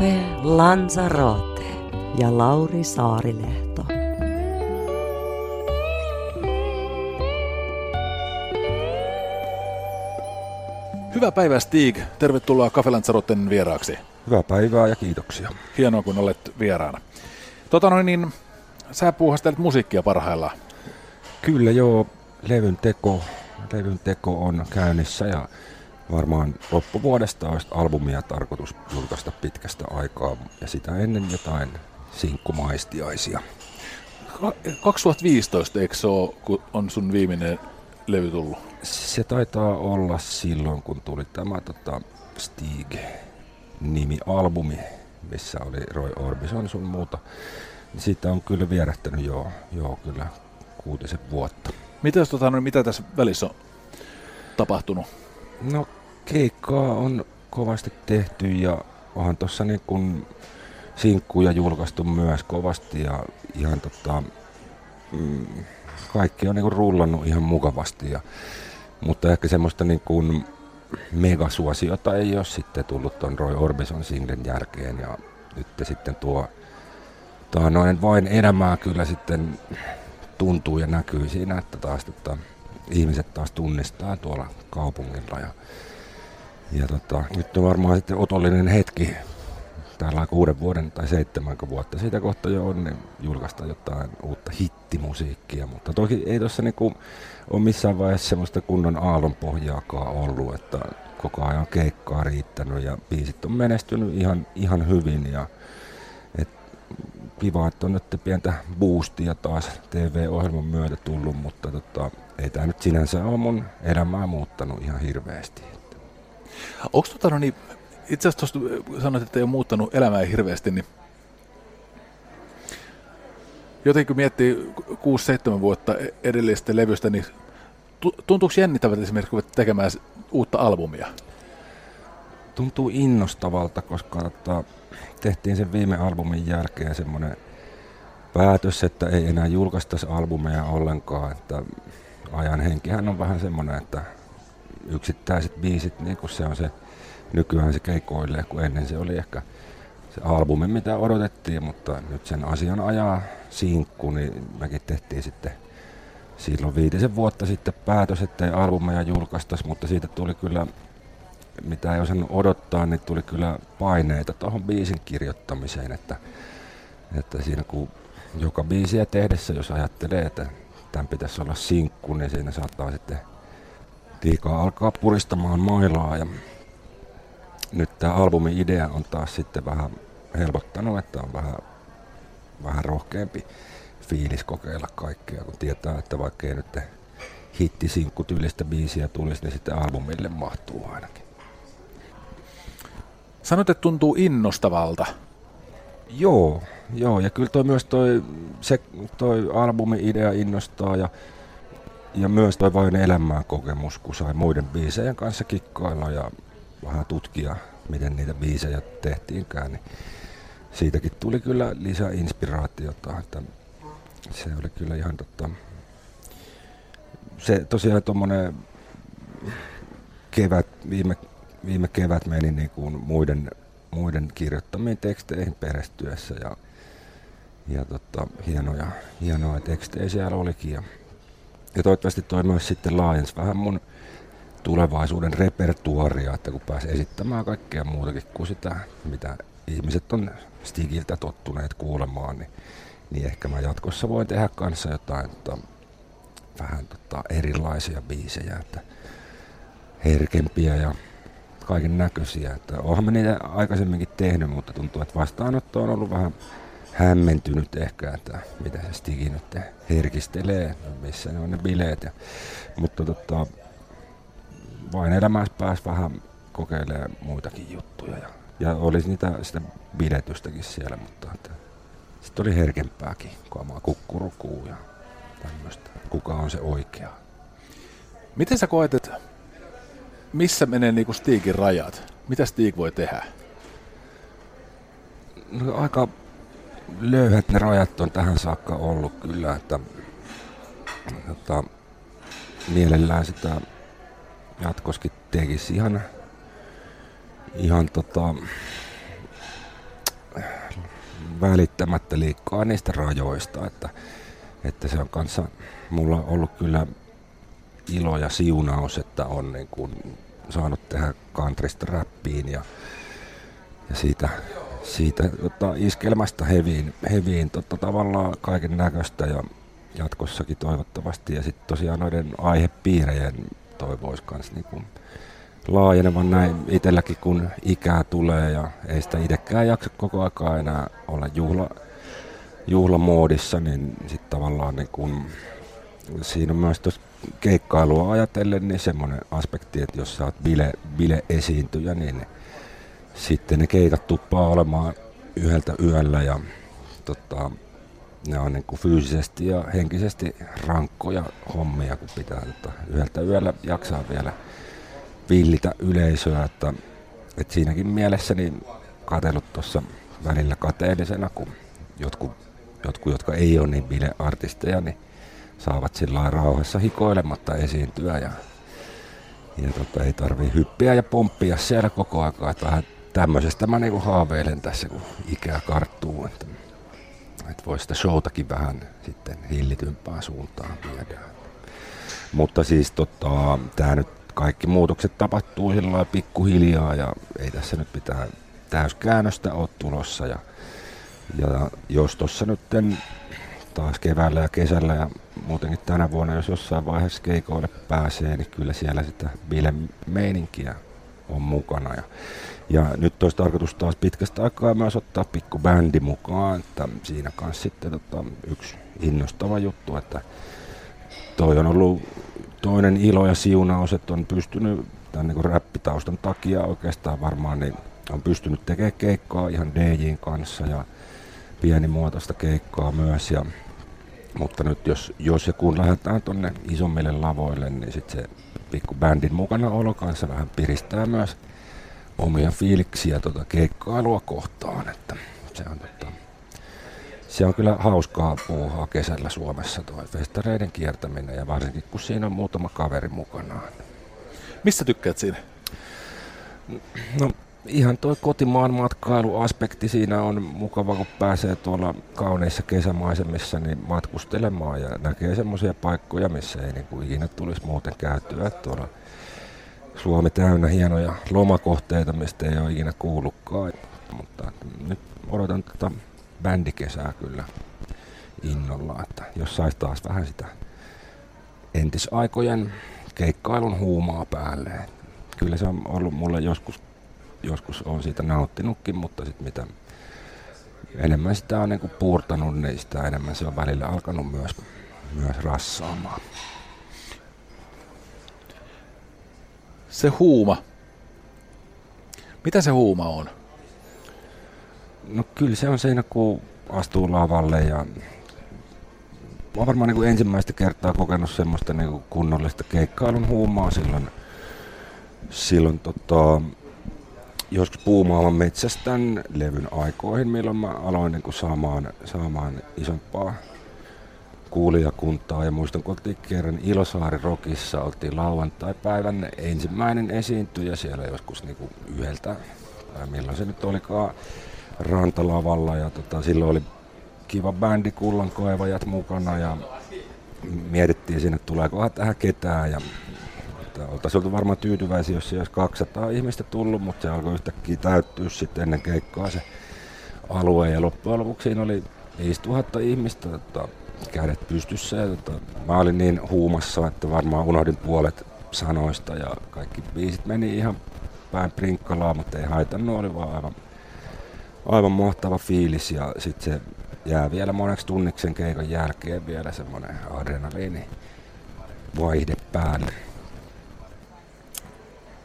Cafe Lanzarote ja Lauri Saarilehto. Hyvää päivää Stig, tervetuloa Cafe Lanzaroten vieraaksi. Hyvää päivää ja kiitoksia. Hienoa kun olet vieraana. Tota noin, niin sä puuhastelet musiikkia parhaillaan. Kyllä joo, levyn teko, levyn teko on käynnissä ja varmaan loppuvuodesta olisi albumia tarkoitus julkaista pitkästä aikaa ja sitä ennen jotain sinkkumaistiaisia. 2015 eikö se ole, kun on sun viimeinen levy tullut? Se taitaa olla silloin, kun tuli tämä tota, Stig-nimi-albumi, missä oli Roy Orbison sun muuta. Siitä on kyllä vierähtänyt jo, joo kyllä kuutisen vuotta. Mitä, tota, no, mitä tässä välissä on tapahtunut? No keikkaa on kovasti tehty ja onhan tuossa niin kun sinkkuja julkaistu myös kovasti ja ihan tota, mm, kaikki on niin kuin rullannut ihan mukavasti. Ja, mutta ehkä semmoista niin kuin megasuosiota ei ole sitten tullut tuon Roy Orbison singlen jälkeen ja nyt sitten tuo noin vain elämää kyllä sitten tuntuu ja näkyy siinä, että taas että ihmiset taas tunnistaa tuolla kaupungilla ja, ja tota, nyt on varmaan sitten otollinen hetki. Täällä kuuden vuoden tai seitsemän vuotta siitä kohta jo on, niin julkaista jotain uutta hittimusiikkia, mutta toki ei tuossa niinku ole missään vaiheessa semmoista kunnon aallonpohjaakaan ollut, että koko ajan keikkaa riittänyt ja biisit on menestynyt ihan, ihan hyvin. Ja et, kiva, että on nyt pientä boostia taas TV-ohjelman myötä tullut, mutta tota, ei tämä nyt sinänsä ole mun elämää muuttanut ihan hirveästi. Onko tota, no niin, itse asiassa tuosta sanoit, että ei ole muuttanut elämää hirveästi, niin jotenkin kun miettii 6-7 vuotta edellisestä levystä, niin tuntuuko jännittävältä esimerkiksi tekemään uutta albumia? Tuntuu innostavalta, koska että tehtiin sen viime albumin jälkeen semmoinen päätös, että ei enää julkaistaisi albumeja ollenkaan. Että ajan henkihän on vähän semmoinen, että yksittäiset biisit, niin kuin se on se nykyään se keikoilee, kun ennen se oli ehkä se albumi, mitä odotettiin, mutta nyt sen asian ajaa sinkku, niin mekin tehtiin sitten silloin viitisen vuotta sitten päätös, että ei albumeja julkaistaisi, mutta siitä tuli kyllä, mitä ei osannut odottaa, niin tuli kyllä paineita tuohon biisin kirjoittamiseen, että, että siinä kun joka biisiä tehdessä, jos ajattelee, että tämän pitäisi olla sinkku, niin siinä saattaa sitten liikaa alkaa puristamaan mailaa ja nyt tämä albumin idea on taas sitten vähän helpottanut, että on vähän, vähän rohkeampi fiilis kokeilla kaikkea, kun tietää, että vaikka ei nyt hittisinkku tyylistä biisiä tulisi, niin sitten albumille mahtuu ainakin. Sanoit, että tuntuu innostavalta. Joo, joo, ja kyllä toi myös toi, se, toi albumi-idea innostaa ja, ja myös toi vain elämää kokemus, kun sai muiden biisejä kanssa kikkailla ja vähän tutkia, miten niitä biisejä tehtiinkään, niin siitäkin tuli kyllä lisää inspiraatiota. Että se oli kyllä ihan totta. Se tosiaan tuommoinen kevät, viime, viime kevät meni niin kuin muiden, muiden kirjoittamiin teksteihin perestyessä ja, ja tota, hienoja, hienoja tekstejä siellä olikin. Ja, ja toivottavasti toi myös sitten laajensi vähän mun tulevaisuuden repertuaria, että kun pääsee esittämään kaikkea muutakin kuin sitä, mitä ihmiset on Stigiltä tottuneet kuulemaan, niin, niin ehkä mä jatkossa voin tehdä kanssa jotain tota, vähän tota, erilaisia biisejä, että herkempiä ja kaiken näköisiä. Että onhan mä niitä aikaisemminkin tehnyt, mutta tuntuu, että vastaanotto on ollut vähän hämmentynyt ehkä, että mitä se Stigi nyt herkistelee, missä ne on ne bileet. Ja, mutta tota, vain elämässä pääsi vähän kokeilemaan muitakin juttuja. Ja, ja olisi niitä, sitä biletystäkin siellä, mutta sitten oli herkempääkin kamaa, kukkurukuu ja tämmöistä. Kuka on se oikea? Miten sä koet, että missä menee niinku Stigin rajat? Mitä Stig voi tehdä? No, aika löyhät ne rajat on tähän saakka ollut kyllä, että että mielellään sitä jatkoskin tekisi. Ihan, ihan tota, välittämättä liikkaa niistä rajoista, että, että se on kanssa mulla ollut kyllä ilo ja siunaus, että on niin kuin saanut tehdä countrysta räppiin ja, ja siitä, siitä tota, iskelmästä heviin, heviin tota, tavallaan kaiken näköistä ja jatkossakin toivottavasti. Ja sitten tosiaan noiden aihepiirejä toivoisi myös niin laajenevan näin itselläkin, kun ikää tulee ja ei sitä itsekään jaksa koko aikaa enää olla juhla, juhlamoodissa, niin sitten tavallaan niin kun, siinä on myös tuossa keikkailua ajatellen niin semmoinen aspekti, että jos sä oot bile, bile-esiintyjä, niin sitten ne keikat tuppaa olemaan yhdeltä yöllä ja tota, ne on niin kuin fyysisesti ja henkisesti rankkoja hommia, kun pitää tota, yhdeltä yöllä jaksaa vielä villitä yleisöä, että, että siinäkin mielessä niin katsellut tuossa välillä kateellisena, kun jotkut, jotkut, jotka ei ole niin bile-artisteja, niin saavat sillä rauhassa hikoilematta esiintyä ja, ja tota, ei tarvii hyppiä ja pomppia siellä koko aikaa. Että vähän tämmöisestä mä niinku haaveilen tässä, kun ikää karttuu. Että, että voi sitä showtakin vähän sitten hillitympään suuntaan viedä. Mutta siis tota, tämä nyt kaikki muutokset tapahtuu sillä pikkuhiljaa ja ei tässä nyt pitää täyskäännöstä ole tulossa. Ja, ja jos tuossa nyt taas keväällä ja kesällä ja muutenkin tänä vuonna, jos jossain vaiheessa keikoille pääsee, niin kyllä siellä sitä bile-meininkiä on mukana. Ja, ja nyt olisi tarkoitus taas pitkästä aikaa myös ottaa pikku bändi mukaan, että siinä kanssa sitten tota, yksi innostava juttu, että toi on ollut toinen ilo ja siunaus, että on pystynyt tämän niin räppitaustan takia oikeastaan varmaan niin on pystynyt tekemään keikkaa ihan DJin kanssa ja pienimuotoista keikkaa myös. Ja, mutta nyt jos, jos ja kun lähdetään tuonne isommille lavoille, niin sitten se pikku bändin mukana olo kanssa vähän piristää myös omia fiiliksiä tuota keikkailua kohtaan. Että se on, tota, se on kyllä hauskaa puuhaa kesällä Suomessa tuo festareiden kiertäminen ja varsinkin kun siinä on muutama kaveri mukana. Mistä tykkäät siinä? No ihan tuo kotimaan matkailuaspekti siinä on mukava, kun pääsee tuolla kauneissa kesämaisemissa niin matkustelemaan ja näkee semmoisia paikkoja, missä ei niin kuin ikinä tulisi muuten käytyä. Tuolla Suomi täynnä hienoja lomakohteita, mistä ei ole ikinä kuullutkaan. Mutta nyt odotan tätä bändikesää kyllä innolla, että jos saisi taas vähän sitä entisaikojen keikkailun huumaa päälle. Kyllä se on ollut mulle joskus joskus on siitä nauttinutkin, mutta sitten mitä enemmän sitä on niin kuin puurtanut, niin sitä enemmän se on välillä alkanut myös, myös rassaamaan. Se huuma. Mitä se huuma on? No kyllä se on siinä, kun astuu lavalle ja mä oon varmaan niin ensimmäistä kertaa kokenut semmoista niin kunnollista keikkailun huumaa silloin, silloin tota, joskus puumaavan metsästän levyn aikoihin, milloin mä aloin niin saamaan, saamaan isompaa kuulijakuntaa. Ja muistan, kun oltiin kerran Ilosaari Rokissa, oltiin lauantai-päivän ensimmäinen esiintyjä siellä joskus niin kuin yhdeltä, tai milloin se nyt olikaan, rantalavalla. Ja tota, silloin oli kiva bändi Kullankoevajat mukana ja mietittiin sinne, tuleekohan tähän ketään. Ja oltaisiin oltu varmaan tyytyväisiä, jos olisi 200 ihmistä tullut, mutta se alkoi yhtäkkiä täyttyä sitten ennen keikkaa se alue. Ja loppujen lopuksi siinä oli 5000 ihmistä, kädet pystyssä. Ja, tota, mä olin niin huumassa, että varmaan unohdin puolet sanoista ja kaikki biisit meni ihan päin prinkkalaa, mutta ei haitannut, oli vaan aivan, aivan mahtava fiilis. Ja sitten se jää vielä moneksi tunniksi keikan jälkeen vielä semmoinen adrenaliini vaihde päälle.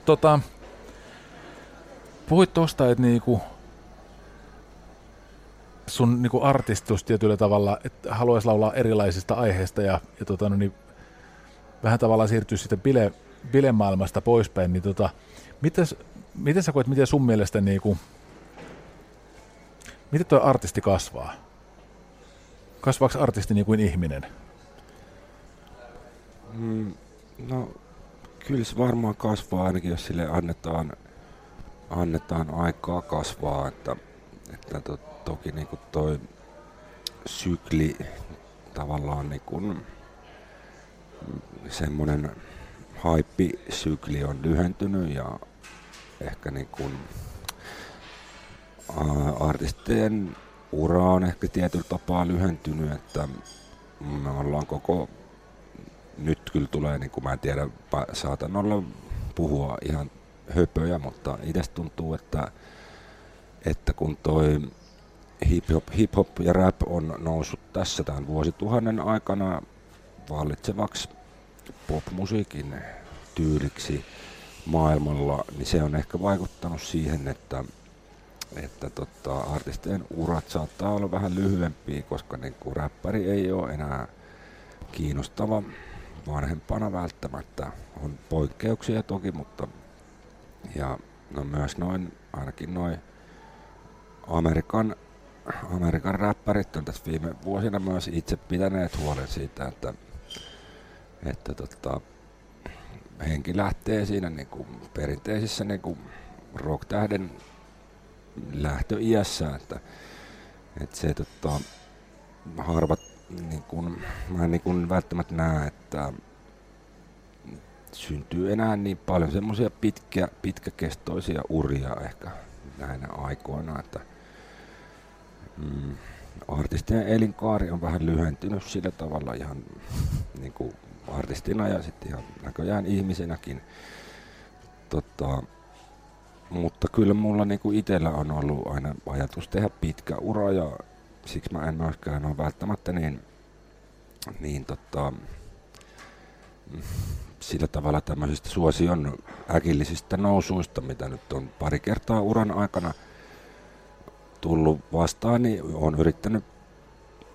Tota, puhuit tuosta, että niinku sun niinku artistus tietyllä tavalla, että haluaisi laulaa erilaisista aiheista ja, ja tota, no niin, vähän tavallaan siirtyä sitten bile, bilemaailmasta poispäin, niin tota, mites, miten sä koet, miten sun mielestä niinku, miten tuo artisti kasvaa? Kasvaako artisti niin kuin ihminen? Mm, no, kyllä se varmaan kasvaa ainakin, jos sille annetaan, annetaan aikaa kasvaa. Että, että to, toki niin kuin toi sykli tavallaan niin kuin, semmoinen haippisykli on lyhentynyt ja ehkä niin kuin, artistien ura on ehkä tietyllä tapaa lyhentynyt, että me ollaan koko, nyt kyllä tulee, niin kuin mä en tiedä, saatan olla puhua ihan höpöjä, mutta itse tuntuu, että, että kun toi hip-hop, hip-hop ja rap on noussut tässä tämän vuosituhannen aikana vallitsevaksi popmusiikin tyyliksi maailmalla, niin se on ehkä vaikuttanut siihen, että että tota, artistien urat saattaa olla vähän lyhyempiä, koska niin kuin räppäri ei ole enää kiinnostava vanhempana välttämättä. On poikkeuksia toki, mutta ja no myös noin, ainakin noin Amerikan, Amerikan räppärit on tässä viime vuosina myös itse pitäneet huolen siitä, että, että tota, henki lähtee siinä niin kuin perinteisissä niin kuin rock-tähden lähtöiässä, että, että se tota, harvat niin kun, mä en niin kun välttämättä näe, että syntyy enää niin paljon semmoisia pitkä, pitkäkestoisia uria ehkä näinä aikoina, että mm, artistien elinkaari on vähän lyhentynyt sillä tavalla ihan niin kuin artistina ja sitten ihan näköjään ihmisenäkin. Tota, mutta kyllä mulla niinku itsellä on ollut aina ajatus tehdä pitkä ura ja siksi mä en myöskään ole välttämättä niin, niin tota, sillä tavalla tämmöisistä suosion äkillisistä nousuista, mitä nyt on pari kertaa uran aikana tullut vastaan, niin on yrittänyt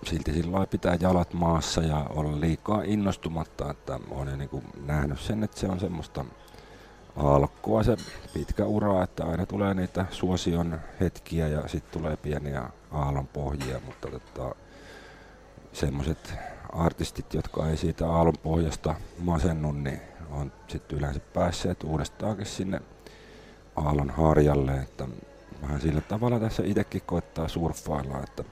silti sillä pitää jalat maassa ja olla liikaa innostumatta, että olen niin nähnyt sen, että se on semmoista alkua se pitkä ura, että aina tulee niitä suosion hetkiä ja sitten tulee pieniä aallonpohjia, mutta tota, semmoiset artistit, jotka ei siitä aallonpohjasta masennu, niin on sitten yleensä päässeet uudestaankin sinne aallon harjalle, että vähän sillä tavalla tässä itsekin koittaa surffailla, että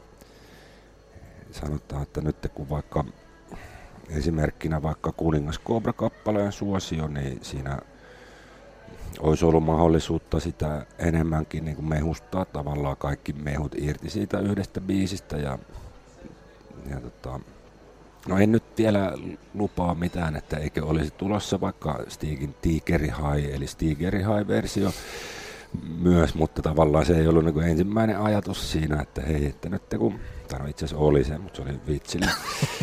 sanotaan, että nyt kun vaikka esimerkkinä vaikka Kuningas Cobra-kappaleen suosio, niin siinä olisi ollut mahdollisuutta sitä enemmänkin niin kuin mehustaa tavallaan kaikki mehut irti siitä yhdestä biisistä ja, ja tota, no en nyt vielä lupaa mitään, että eikö olisi tulossa vaikka Stigin Tigeri High eli Stigeri High-versio myös, mutta tavallaan se ei ollut niin ensimmäinen ajatus siinä, että hei, että nyt kun, tai no itse asiassa oli se, mutta se oli vitsillä,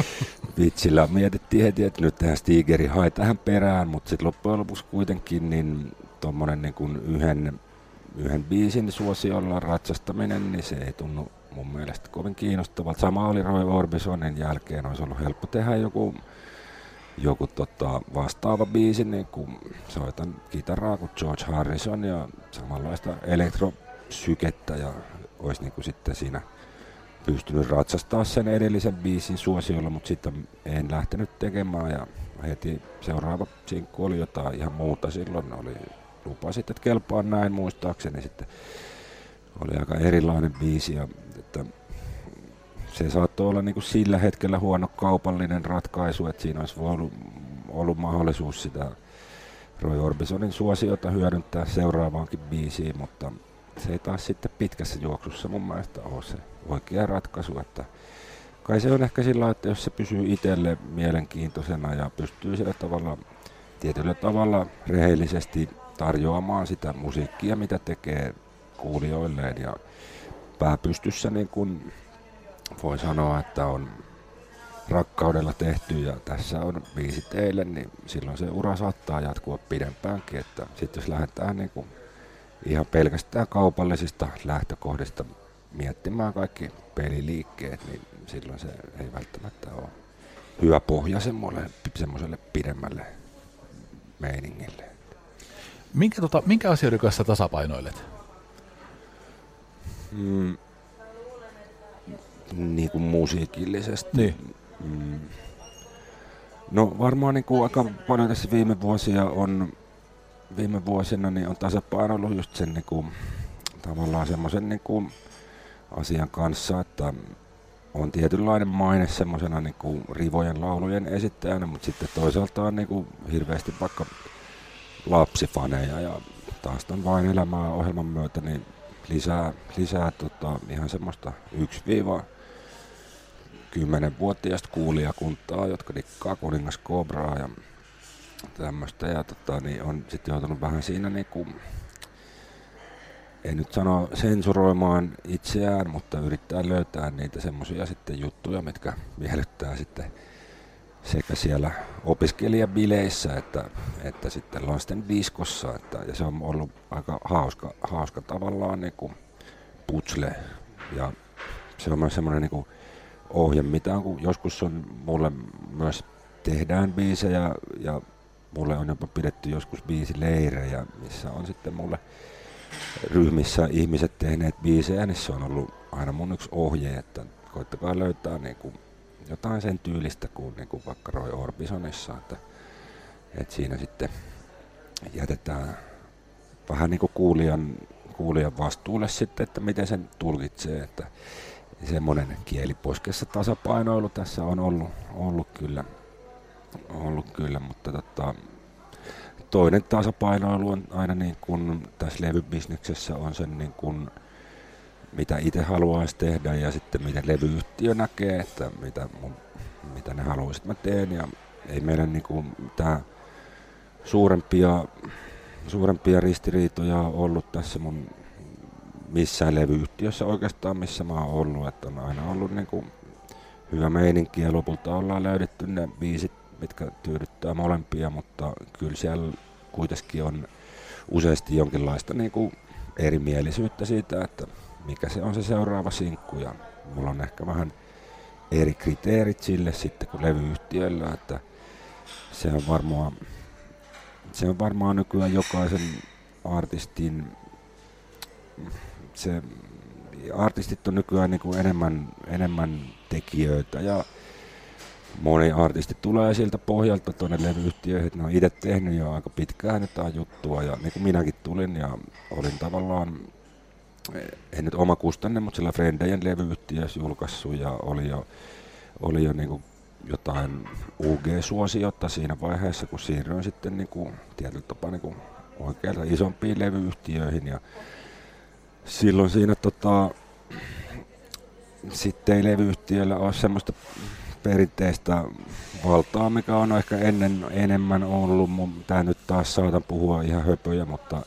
vitsillä mietittiin heti, että nyt tehdään Stigeri High tähän perään, mutta sitten loppujen lopuksi kuitenkin niin tuommoinen niin yhden, yhden biisin suosiolla ratsastaminen, niin se ei tunnu mun mielestä kovin kiinnostavalta. Sama oli Roy Orbisonin jälkeen, olisi ollut helppo tehdä joku, joku tota, vastaava biisi, niin kuin soitan kitaraa kuin George Harrison ja samanlaista elektropsykettä ja olisi niin kuin sitten siinä pystynyt ratsastaa sen edellisen biisin suosiolla, mutta sitten en lähtenyt tekemään ja heti seuraava sinkku oli jotain ihan muuta silloin, oli lupasit, että kelpaa näin muistaakseni sitten. Oli aika erilainen biisi ja se saattoi olla niin kuin sillä hetkellä huono kaupallinen ratkaisu, että siinä olisi ollut, ollut mahdollisuus sitä Roy Orbisonin suosiota hyödyntää seuraavaankin biisiin, mutta se ei taas sitten pitkässä juoksussa mun mielestä ole se oikea ratkaisu, että kai se on ehkä sillä että jos se pysyy itselle mielenkiintoisena ja pystyy sillä tavalla tietyllä tavalla rehellisesti tarjoamaan sitä musiikkia, mitä tekee kuulijoilleen ja pääpystyssä niin kun voi sanoa, että on rakkaudella tehty ja tässä on viisi teille, niin silloin se ura saattaa jatkua pidempäänkin. Että sitten jos lähdetään niin kuin ihan pelkästään kaupallisista lähtökohdista miettimään kaikki peliliikkeet, niin silloin se ei välttämättä ole hyvä pohja semmoiselle pidemmälle meiningille. Minkä, tota, minkä asioiden kanssa tasapainoilet? Mm, niin kuin musiikillisesti. Niin. Mm. No varmaan niin kuin aika paljon tässä viime vuosia on, viime vuosina niin on tasapainoillut just sen niin kuin, tavallaan semmoisen niin kuin asian kanssa, että on tietynlainen maine semmoisena niin kuin rivojen laulujen esittäjänä, mutta sitten toisaalta on niin kuin hirveästi vaikka lapsifaneja ja taas on vain elämää ohjelman myötä niin lisää, lisää tota, ihan semmoista 1-10-vuotiaista kuulijakuntaa, jotka dikkaa kuningas Cobraa ja tämmöistä. Ja tota, niin on sitten joutunut vähän siinä niinku, ei nyt sano sensuroimaan itseään, mutta yrittää löytää niitä semmoisia sitten juttuja, mitkä miellyttää sitten sekä siellä opiskelijabileissä että, että sitten lasten diskossa. Että, ja se on ollut aika hauska, hauska tavallaan niin kuin putsle. Ja se on myös semmoinen niin kuin ohje, mitä on, kun joskus on mulle myös tehdään biisejä ja mulle on jopa pidetty joskus biisileirejä, missä on sitten mulle ryhmissä ihmiset tehneet biisejä, niin se on ollut aina mun yksi ohje, että koittakaa löytää niin kuin jotain sen tyylistä kuin, niin kuin vaikka Roy Orbisonissa, että, että siinä sitten jätetään vähän niin kuin kuulijan, kuulijan vastuulle sitten, että miten sen tulkitsee, että semmoinen kieliposkessa tasapainoilu tässä on ollut, ollut kyllä, ollut kyllä, mutta tota, toinen tasapainoilu on aina niin kuin tässä levybisneksessä on sen niin kuin, mitä itse haluaisi tehdä ja sitten mitä levyyhtiö näkee, että mitä, mun, mitä ne haluaisi, että mä teen. Ja ei meillä niinku mitään suurempia, suurempia ristiriitoja ollut tässä mun missään levyyhtiössä oikeastaan, missä mä oon ollut. Että on aina ollut niinku hyvä meininki ja lopulta ollaan löydetty ne biisit, mitkä tyydyttää molempia, mutta kyllä siellä kuitenkin on useasti jonkinlaista niinku erimielisyyttä siitä, että mikä se on se seuraava sinkku ja mulla on ehkä vähän eri kriteerit sille sitten kuin levyyhtiöllä, että se on varmaan se on varmaan nykyään jokaisen artistin se artistit on nykyään niin kuin enemmän, enemmän tekijöitä ja moni artisti tulee siltä pohjalta tuonne levyyhtiöihin, että ne on itse tehnyt jo aika pitkään jotain juttua ja niin kuin minäkin tulin ja olin tavallaan en nyt oma kustanne, mutta sillä Frendejen levyyhtiössä julkaissut ja oli jo, oli jo niin kuin jotain UG-suosiota siinä vaiheessa, kun siirryin sitten niin kuin, tietyllä tapaa niin kuin oikealta isompiin levyyhtiöihin ja silloin siinä tota, sitten ei levyyhtiöllä ole semmoista perinteistä valtaa, mikä on ehkä ennen enemmän ollut. Tämä nyt taas saatan puhua ihan höpöjä, mutta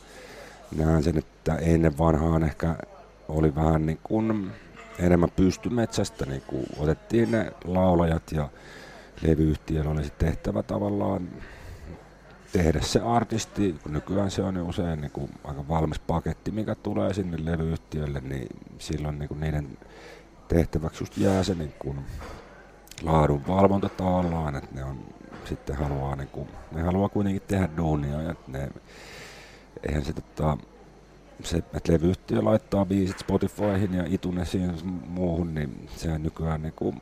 näen sen, että ennen vanhaan ehkä oli vähän niin kuin enemmän pystymetsästä, niin kuin otettiin ne laulajat ja levyyhtiöllä oli se tehtävä tavallaan tehdä se artisti, kun nykyään se on jo usein niin kuin aika valmis paketti, mikä tulee sinne levyyhtiölle, niin silloin niin kuin niiden tehtäväksi just jää se niin kuin laadun valvonta tavallaan, että ne on sitten haluaa, niin kuin, ne haluaa kuitenkin tehdä duunia ja ne eihän se, tota, se, että levyyhtiö laittaa biisit Spotifyhin ja iTunesiin muuhun, niin sehän nykyään niin kuin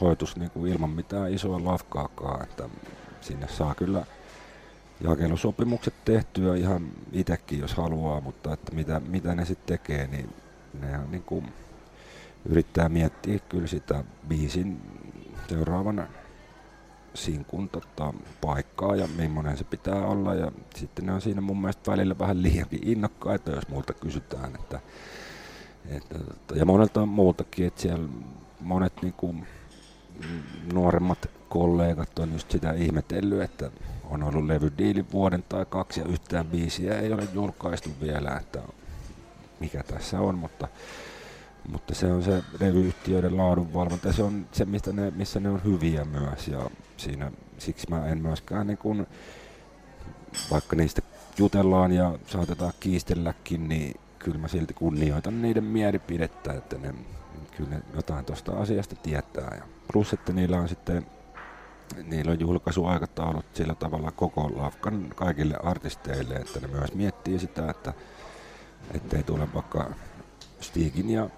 hoitus niin kuin ilman mitään isoa lafkaakaan, että sinne saa kyllä jakelusopimukset tehtyä ihan itsekin, jos haluaa, mutta että mitä, mitä ne sitten tekee, niin ne niin kuin yrittää miettiä kyllä sitä biisin seuraavana sinkun tota, paikkaa ja millainen se pitää olla. Ja sitten ne on siinä mun mielestä välillä vähän liiankin innokkaita, jos muulta kysytään. Että, että, tota, ja monelta muultakin, että siellä monet niin kuin, nuoremmat kollegat on just sitä ihmetellyt, että on ollut levydiili vuoden tai kaksi ja yhtään biisiä ei ole julkaistu vielä, että mikä tässä on, mutta mutta se on se levyyhtiöiden laadunvalvonta ja se on se, mistä ne, missä ne on hyviä myös ja siinä, siksi mä en myöskään niin kun, vaikka niistä jutellaan ja saatetaan kiistelläkin, niin kyllä mä silti kunnioitan niiden mielipidettä, että ne kyllä ne jotain tuosta asiasta tietää. Ja plus, että niillä on sitten niillä on julkaisuaikataulut sillä tavalla koko lafkan kaikille artisteille, että ne myös miettii sitä, että ettei tule vaikka Stigin ja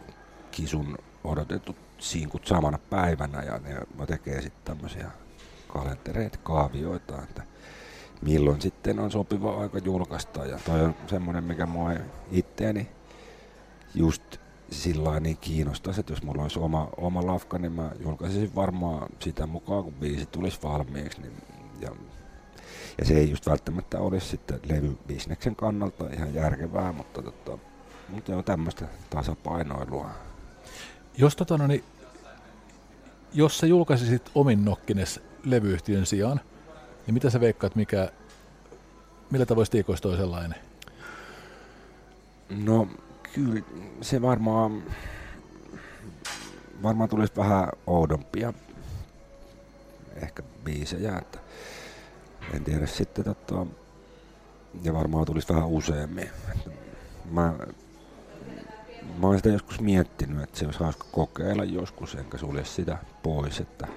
Kisun odotetut sinkut samana päivänä ja ne tekee sitten tämmöisiä kalentereita, kaavioita, että milloin sitten on sopiva aika julkaista. Ja toi on semmoinen, mikä mua itteeni just sillä niin kiinnostaisi, että jos mulla olisi oma, oma lafka, niin mä julkaisisin varmaan sitä mukaan, kun biisi tulisi valmiiksi. Niin, ja, ja se ei just välttämättä olisi sitten levybisneksen kannalta ihan järkevää, mutta, tota, mutta on tämmöistä tasapainoilua. Jos, tota, no, niin, jos sä julkaisisit omin nokkines levyyhtiön sijaan, niin mitä sä veikkaat, mikä, millä tavoin Stiikoista sellainen? No kyllä se varmaan, varmaan tulisi vähän oudompia ehkä biisejä, että en tiedä sitten tota, ja varmaan tulisi vähän useammin. Mä, mä oon sitä joskus miettinyt, että se olisi hauska kokeilla joskus, enkä sulje sitä pois, että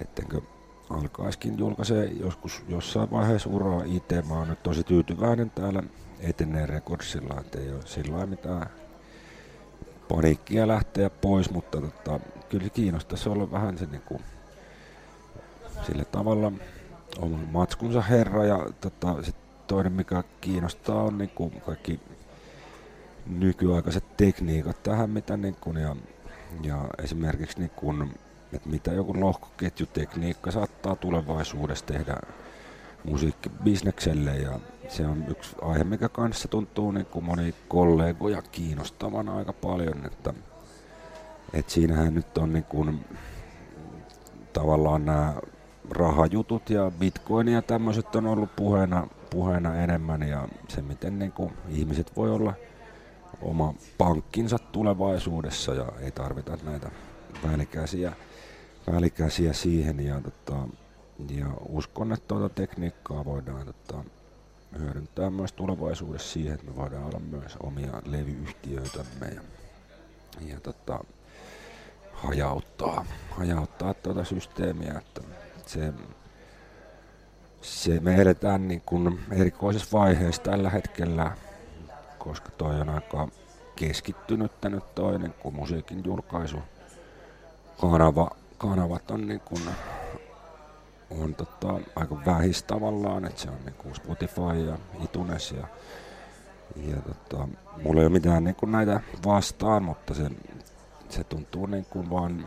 ettenkö alkaiskin julkaisee joskus jossain vaiheessa uraa itse. Mä oon nyt tosi tyytyväinen täällä etenee rekordsilla, että ei ole sillä mitään paniikkia lähteä pois, mutta tota, kyllä se kiinnostaisi olla vähän se niin kuin, sillä tavalla oman matskunsa herra ja tota, sit toinen mikä kiinnostaa on niin kuin kaikki nykyaikaiset tekniikat tähän, mitä niin kuin, ja, ja esimerkiksi niin kuin, että mitä joku lohkoketjutekniikka saattaa tulevaisuudessa tehdä musiikkibisnekselle ja se on yksi aihe, mikä kanssa tuntuu niin kuin moni kollegoja kiinnostavan aika paljon, että, että siinähän nyt on niin kuin, tavallaan nämä rahajutut ja bitcoin ja tämmöiset on ollut puheena, puheena enemmän ja se miten niin kuin ihmiset voi olla oma pankkinsa tulevaisuudessa ja ei tarvita näitä välikäsiä, välikäsiä siihen ja tota, ja uskon, että tuota tekniikkaa voidaan tota, hyödyntää myös tulevaisuudessa siihen, että me voidaan olla myös omia levyyhtiöitämme ja, ja tota, hajauttaa, hajauttaa tuota systeemiä, että se, se me eletään niin kuin erikoisessa vaiheessa tällä hetkellä, koska toi on aika keskittynyt nyt toinen kuin musiikin julkaisu kanava, kanavat on niin kuin on tota, aika vähis tavallaan, että se on niinku Spotify ja iTunes ja, ja tota, mulla ei ole mitään niinku näitä vastaan, mutta se, se tuntuu niinku vaan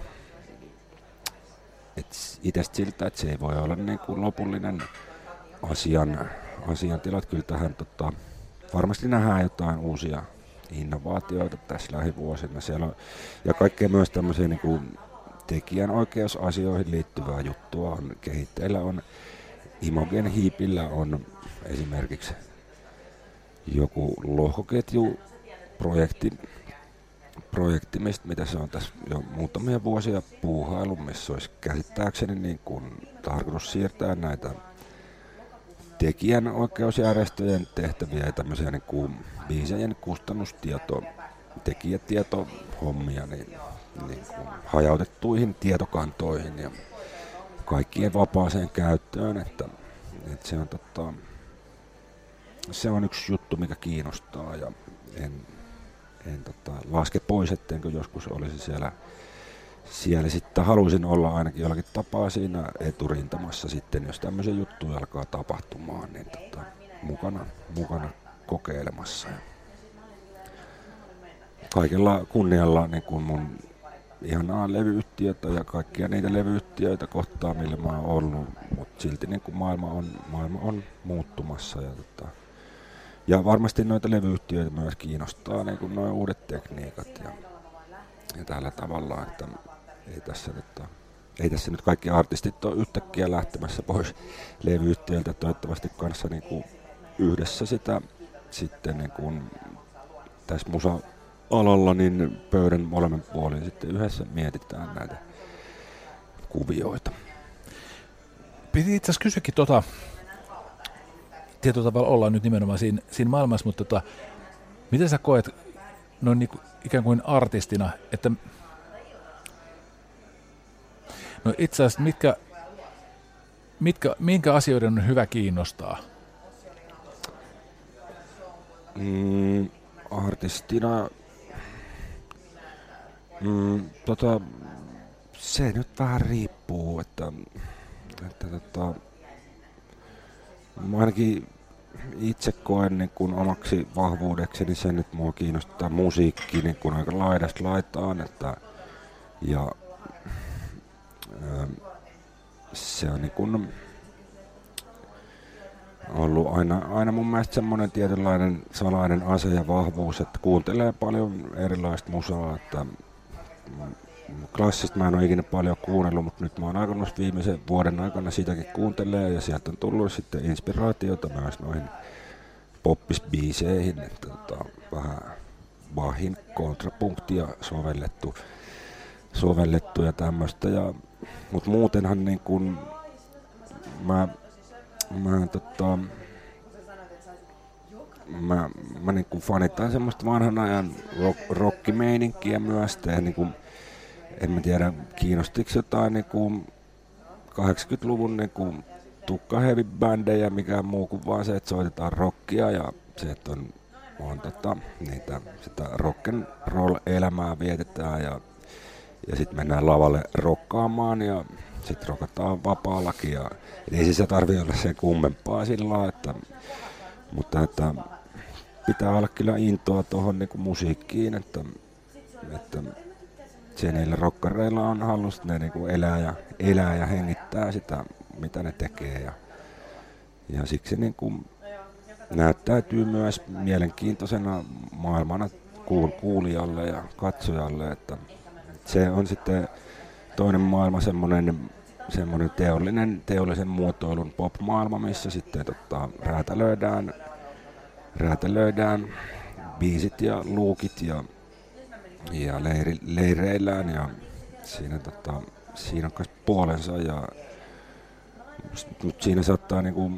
itse siltä, että se ei voi olla niinku lopullinen asian, asiantilat. Kyllä tähän tota, varmasti nähdään jotain uusia innovaatioita tässä lähivuosina. Siellä on, ja kaikkea myös tämmöisiä niinku tekijänoikeusasioihin liittyvää juttua on kehitteillä. On Imogen Hiipillä on esimerkiksi joku lohkoketju projekti, mistä, mitä se on tässä jo muutamia vuosia puuhailu, missä olisi käsittääkseni niin kuin tarkoitus siirtää näitä tekijänoikeusjärjestöjen tehtäviä ja tämmöisiä niin kuin biisejä kustannustieto, tekijätietohommia, niin niin kuin hajautettuihin tietokantoihin ja kaikkien vapaaseen käyttöön, että, että se, on, tota, se on yksi juttu, mikä kiinnostaa ja en, en tota, laske pois, ettenkö joskus olisi siellä, siellä sitten haluaisin olla ainakin jollakin tapaa siinä eturintamassa sitten, jos tämmöisiä juttuja alkaa tapahtumaan, niin tota, mukana, mukana kokeilemassa. kaikella kunnialla niin kuin mun ihanaa levyyhtiötä ja kaikkia niitä levyyhtiöitä kohtaa, millä mä oon ollut, mutta silti niin kuin maailma, on, maailma on muuttumassa. Ja, tota, ja varmasti noita levyyhtiöitä myös kiinnostaa niin kuin nuo uudet tekniikat ja, ja tällä tavalla, että ei tässä, tota, ei tässä nyt kaikki artistit ole yhtäkkiä lähtemässä pois levyyhtiöltä toivottavasti kanssa niin kuin yhdessä sitä sitten niin kuin tässä musa alalla, niin pöydän molemmin puolin sitten yhdessä mietitään näitä kuvioita. Piti itse asiassa kysyäkin tota, tietyllä tavalla ollaan nyt nimenomaan siinä, siinä maailmassa, mutta tota, miten sä koet noin niin kuin, ikään kuin artistina, että no itse asiassa mitkä, mitkä, minkä asioiden on hyvä kiinnostaa? Mm, artistina, mm, tota, se nyt vähän riippuu, että, että tota, ainakin itse koen niin kun omaksi vahvuudekseni sen, että mua kiinnostaa musiikki niin kun aika laidasta laitaan, että, ja ää, se on niin kun, ollut aina, aina mun mielestä semmoinen tietynlainen salainen ase ja vahvuus, että kuuntelee paljon erilaista musaa, että klassista mä en ole ikinä paljon kuunnellut, mutta nyt mä oon alkanut viimeisen vuoden aikana sitäkin kuuntelee ja sieltä on tullut sitten inspiraatiota myös noihin poppisbiiseihin, että tota, vähän Bachin kontrapunktia sovellettu, sovellettu ja tämmöistä. Ja, mutta muutenhan niin kun mä, mä, tota, mä, mä niin kuin fanitan semmoista vanhan ajan rock, rockimeininkiä myös, ja niin kuin en mä tiedä, kiinnostiko jotain niin kuin 80-luvun niin kuin tukka heavy bändejä, mikä muu kuin vaan se, että soitetaan rockia ja se, että on, on tota, niitä, sitä rock'n roll elämää vietetään ja, ja sitten mennään lavalle rokkaamaan ja sitten rokataan vapaallakin ja ei se tarvitse olla se kummempaa sillä että, mutta että pitää olla kyllä intoa tuohon niin musiikkiin, että, että se niillä rokkareilla on hallussa, ne niinku elää, ja, elää ja hengittää sitä, mitä ne tekee. Ja, ja siksi niinku näyttäytyy myös mielenkiintoisena maailmana kuulijalle ja katsojalle, että se on sitten toinen maailma semmoinen semmoinen teollinen, teollisen muotoilun pop-maailma, missä sitten tota, räätälöidään, räätälöidään biisit ja luukit ja ja leiri, leireillään ja siinä, tota, siinä on puolensa ja siinä saattaa niinku,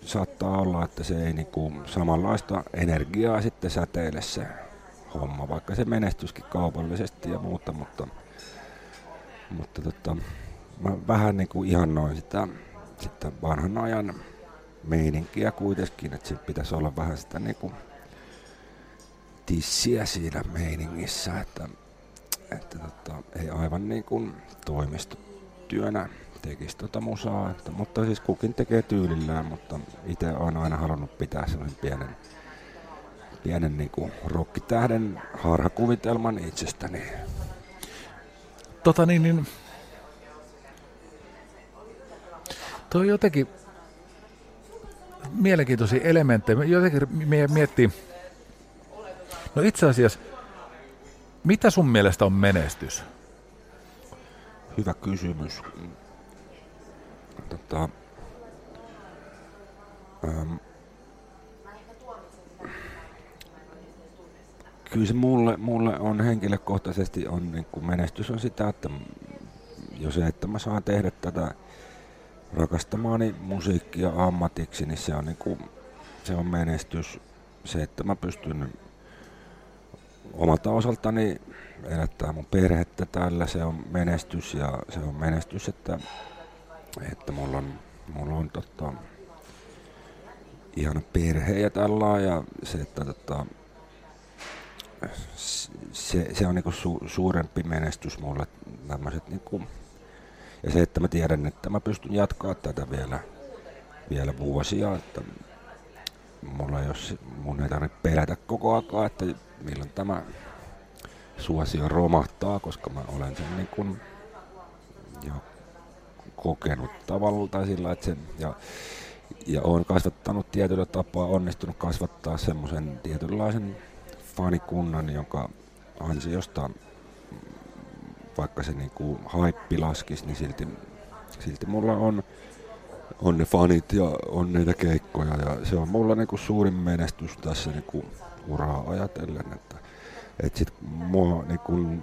saattaa olla, että se ei niinku samanlaista energiaa sitten säteile se homma, vaikka se menestyskin kaupallisesti ja muuta, mutta, mutta tota, mä vähän niinku ihannoin sitä, sitä vanhan ajan meininkiä kuitenkin, että siinä pitäisi olla vähän sitä niinku tissiä siinä meiningissä, että, että tota, ei aivan niin kuin toimistotyönä tekisi tota musaa, että, mutta siis kukin tekee tyylillään, mutta itse olen aina halunnut pitää sellaisen pienen, pienen niin kuin rokkitähden harhakuvitelman itsestäni. Tota niin, niin Tuo jotenkin mielenkiintoisia elementtejä. Jotenkin miettii, No itse asiassa, mitä sun mielestä on menestys? Hyvä kysymys. Tota, ähm, kyllä se mulle, mulle on henkilökohtaisesti on, niin kuin menestys on sitä, että jo se, että mä saan tehdä tätä rakastamaani musiikkia ammatiksi, niin se on, niin kuin, se on menestys. Se, että mä pystyn omalta osaltani elättää mun perhettä tällä, se on menestys ja se on menestys, että, että mulla on, mulla on tota, ihana perhe ja tällä ja se, että tota, se, se on niinku su, suurempi menestys mulle tämmöiset niinku, ja se, että mä tiedän, että mä pystyn jatkaa tätä vielä, vielä vuosia, että mulla ole, mun ei tarvitse pelätä koko aikaa, että milloin tämä suosio romahtaa, koska mä olen sen niin kuin jo kokenut tavalla tai sillä, että sen, ja, ja olen kasvattanut tietyllä tapaa, onnistunut kasvattaa semmoisen tietynlaisen fanikunnan, jonka ansiosta vaikka se niin kuin haippi laskisi, niin silti, silti mulla on, on ne fanit ja on niitä keikkoja ja se on mulla niin kuin suurin menestys tässä niin kuin uraa ajatellen. Että, et sit mua niin kun,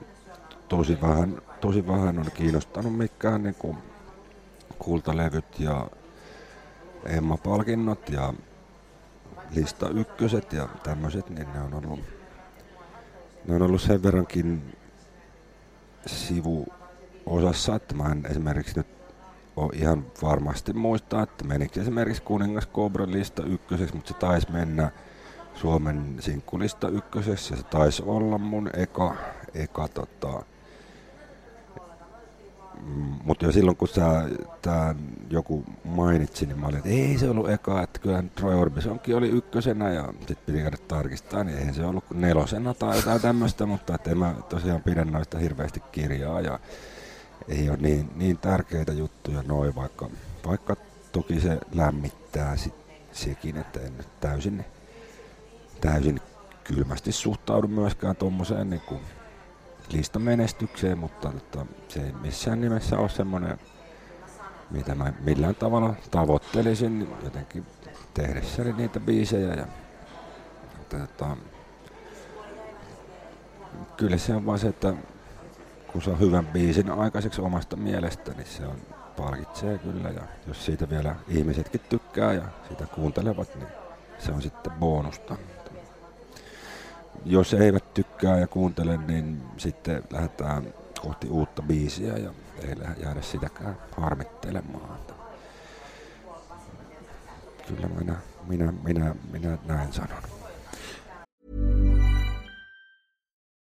tosi, vähän, tosi vähän on kiinnostanut mikään niin kun, kultalevyt ja Emma-palkinnot ja lista ykköset ja tämmöiset, niin ne on ollut, ne on ollut sen verrankin sivuosassa, että mä en esimerkiksi nyt ole ihan varmasti muistaa, että menikö esimerkiksi Kuningas Cobra lista ykköseksi, mutta se taisi mennä Suomen sinkkulista ykköseksi ja se taisi olla mun eka, eka tota, mutta jo silloin kun tää joku mainitsi, niin mä olin, että ei se ollut eka, että kyllähän Troy Orbisonkin oli ykkösenä ja sitten piti käydä tarkistaa, niin eihän se ollut nelosena tai jotain tämmöistä, mutta että en mä tosiaan pidä noista hirveästi kirjaa ja ei ole niin, niin tärkeitä juttuja noin, vaikka, vaikka toki se lämmittää sit, sekin, että en täysin, täysin kylmästi suhtaudu myöskään tuommoiseen niin kuin listamenestykseen, mutta mutta se ei missään nimessä ole semmoinen, mitä mä millään tavalla tavoittelisin jotenkin tehdessäni niitä biisejä. Ja, että, että, kyllä se on vaan se, että kun saa hyvän biisin aikaiseksi omasta mielestä, niin se on palkitsee kyllä. Ja jos siitä vielä ihmisetkin tykkää ja sitä kuuntelevat, niin se on sitten bonusta. Jos eivät tykkää ja kuuntele, niin sitten lähdetään kohti uutta biisiä ja ei jäädä sitäkään harmittelemaan. Kyllä minä, minä, minä, minä näin sanon.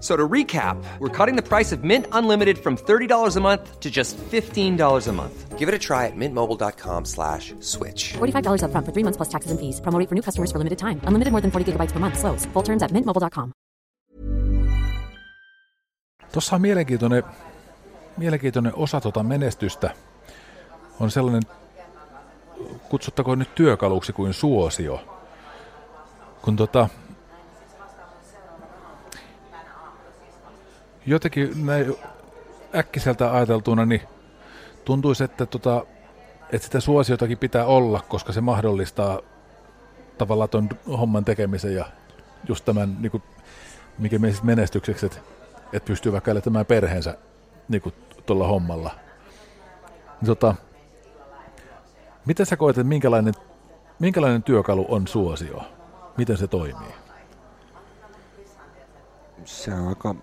So to recap, we're cutting the price of Mint Unlimited from $30 a month to just $15 a month. Give it a try at mintmobile.com slash switch. $45 upfront for three months plus taxes and fees. Promo for new customers for limited time. Unlimited more than 40 gigabytes per month. Slows. Full terms at mintmobile.com. Tuossa on mielenkiintoinen, mielenkiintoinen osa tuota menestystä. On sellainen, kutsuttakoon nyt työkaluksi kuin suosio. Kun tota, jotenkin näin äkkiseltä ajateltuna, niin tuntuisi, että, tota, että sitä suosiotakin pitää olla, koska se mahdollistaa tavallaan tuon homman tekemisen ja just tämän, niin kuin, mikä meistä menestykseksi, että, että pystyy vaikka elättämään perheensä niin kuin tuolla hommalla. Tota, miten sä koet, että minkälainen, minkälainen työkalu on suosio? Miten se toimii? Se on aika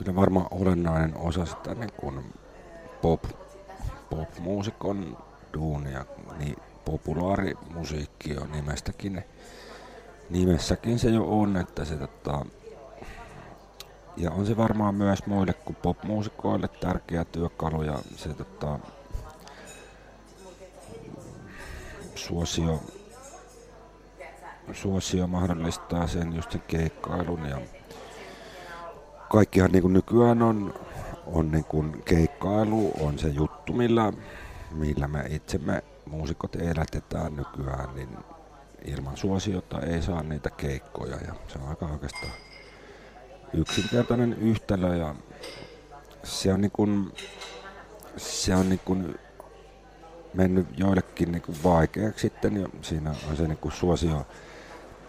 kyllä varmaan olennainen osa sitä niin kuin pop, pop-muusikon duunia, niin populaarimusiikki on nimestäkin, nimessäkin se jo on, että se tota, ja on se varmaan myös muille kuin popmuusikoille tärkeä työkalu ja se tota, suosio, suosio mahdollistaa sen just sen keikkailun ja kaikkihan niin kuin nykyään on, on niin kuin keikkailu, on se juttu, millä, millä me itsemme muusikot elätetään nykyään, niin ilman suosiota ei saa niitä keikkoja. Ja se on aika oikeastaan yksinkertainen yhtälö ja se on niin kuin, se on niin kuin mennyt joillekin niin kuin vaikeaksi sitten ja siinä on se niin kuin suosio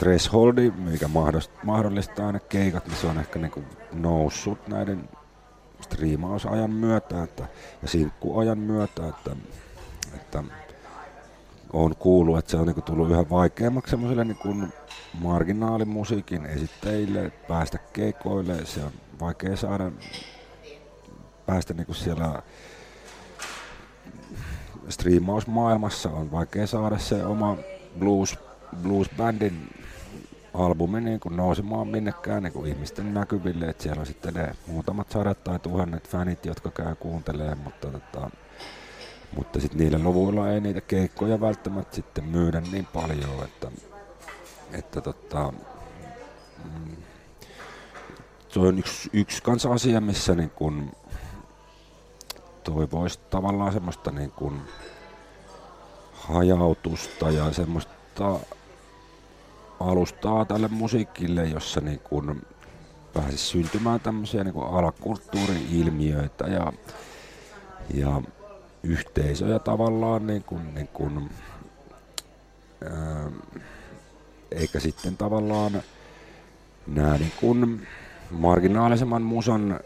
thresholdi, mikä mahdollistaa ne keikat, niin se on ehkä niin kuin noussut näiden striimausajan myötä että, ja sinkkuajan myötä, että, että on kuullut, että se on niin tullut yhä vaikeammaksi semmoiselle niin marginaalimusiikin esittäjille päästä keikoille. Se on vaikea saada päästä niin siellä striimausmaailmassa on vaikea saada se oma blues, blues-bändin albumi niin kuin nousemaan minnekään niin kuin ihmisten näkyville, että siellä on sitten ne muutamat sadat tai tuhannet fanit, jotka käy kuuntelemaan, mutta, tota, mutta sitten niillä luvuilla ei niitä keikkoja välttämättä sitten myydä niin paljon, että, että tota, mm, se on yksi, yksi kans asia, missä niin kun toivoisi tavallaan semmoista niin kun hajautusta ja semmoista alustaa tälle musiikille, jossa niin kuin pääsisi syntymään tämmöisiä niin kuin alakulttuuri-ilmiöitä ja, ja yhteisöjä tavallaan, niin kuin, niin kuin, ää, eikä sitten tavallaan nämä niin kuin marginaalisemman musan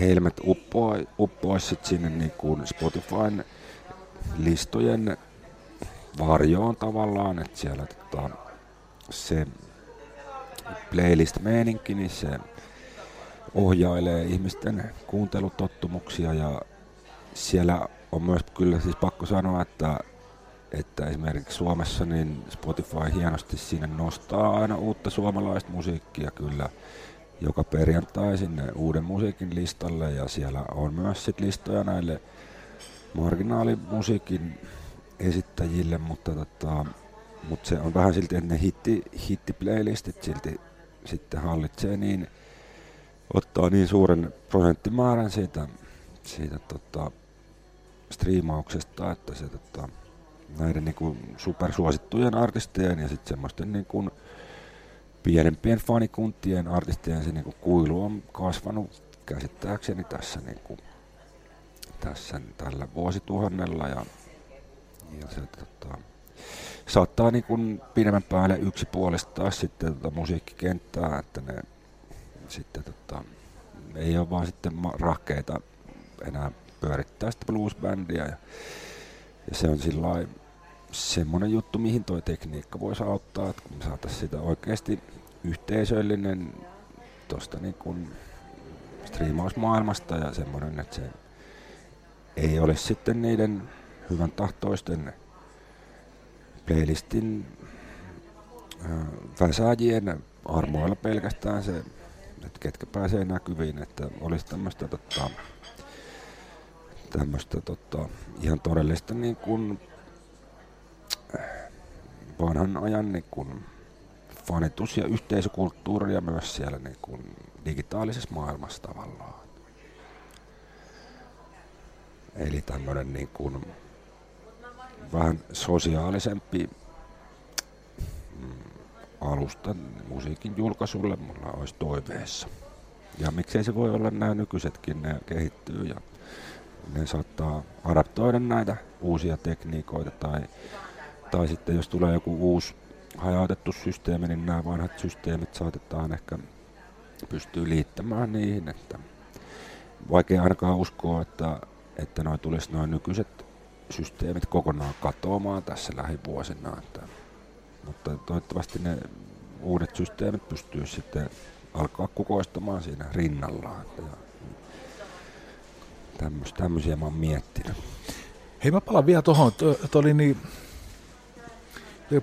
helmet uppoisi uppoi sinne niin kuin Spotifyn listojen varjoon tavallaan, että siellä tota, se playlist-meininki, niin se ohjailee ihmisten kuuntelutottumuksia ja siellä on myös kyllä siis pakko sanoa, että, että esimerkiksi Suomessa niin Spotify hienosti sinne nostaa aina uutta suomalaista musiikkia kyllä joka perjantai sinne uuden musiikin listalle ja siellä on myös sit listoja näille marginaalimusiikin esittäjille, mutta tota, mutta se on vähän silti, että ne hitti, hittiplaylistit silti sitten hallitsee niin, ottaa niin suuren prosenttimäärän siitä, siitä tota, striimauksesta, että se tota, näiden niin kuin supersuosittujen artistien ja sitten semmoisten niin kuin pienempien fanikuntien artistien se niin kuin kuilu on kasvanut käsittääkseni tässä, niin kuin, tässä tällä vuosituhannella ja, ja se tota, saattaa niin kuin pidemmän päälle yksipuolistaa sitten tota musiikkikenttää, että ne sitten tota, ei ole vaan sitten rahkeita enää pyörittää sitä bluesbändiä. Ja, ja se on semmoinen juttu, mihin tuo tekniikka voisi auttaa, että kun me saataisiin sitä oikeasti yhteisöllinen tuosta niin striimausmaailmasta ja semmoinen, että se ei olisi sitten niiden hyvän tahtoisten playlistin äh, väsäjien armoilla pelkästään se, että ketkä pääsee näkyviin, että olisi tämmöistä tota, tämmöistä tota, ihan todellista niin kuin vanhan ajan niin kuin fanitus- ja yhteisökulttuuria myös siellä niin kuin digitaalisessa maailmassa tavallaan. Eli tämmöinen niin kuin vähän sosiaalisempi mm, alusta musiikin julkaisulle mulla olisi toiveessa. Ja miksei se voi olla nämä nykyisetkin, ne kehittyy ja ne saattaa adaptoida näitä uusia tekniikoita tai, tai sitten jos tulee joku uusi hajautettu systeemi, niin nämä vanhat systeemit saatetaan ehkä pystyy liittämään niihin, että vaikea ainakaan uskoa, että, että noin tulisi noin nykyiset systeemit kokonaan katoamaan tässä lähivuosina, että, mutta toivottavasti ne uudet systeemit pystyy sitten alkaa kukoistamaan siinä rinnallaan. Tämmöisiä mä oon miettinyt. Hei mä palaan vielä tuohon, tuo oli niin,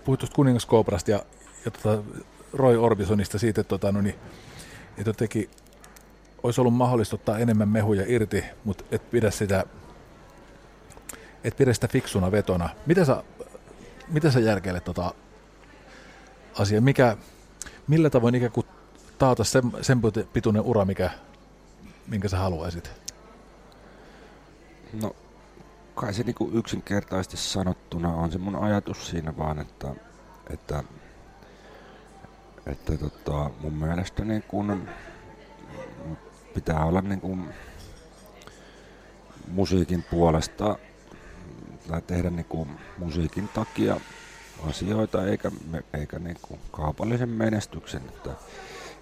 puhuit tuosta kuningaskooprasta ja, ja tota Roy Orbisonista siitä, että, tota, no niin, että teki, olisi ollut mahdollista ottaa enemmän mehuja irti, mutta et pidä sitä, et pidä sitä fiksuna vetona. Miten sä, miten sä järkeilet tota asiaa? Mikä, millä tavoin ikään kuin taata sen, sen pituinen ura, mikä, minkä sä haluaisit? No, kai se niinku yksinkertaisesti sanottuna on se mun ajatus siinä vaan, että, että, että tota, mun mielestä niin kun pitää olla niin kun musiikin puolesta tai tehdä niin kun musiikin takia asioita eikä, eikä niin kuin kaupallisen menestyksen. Että,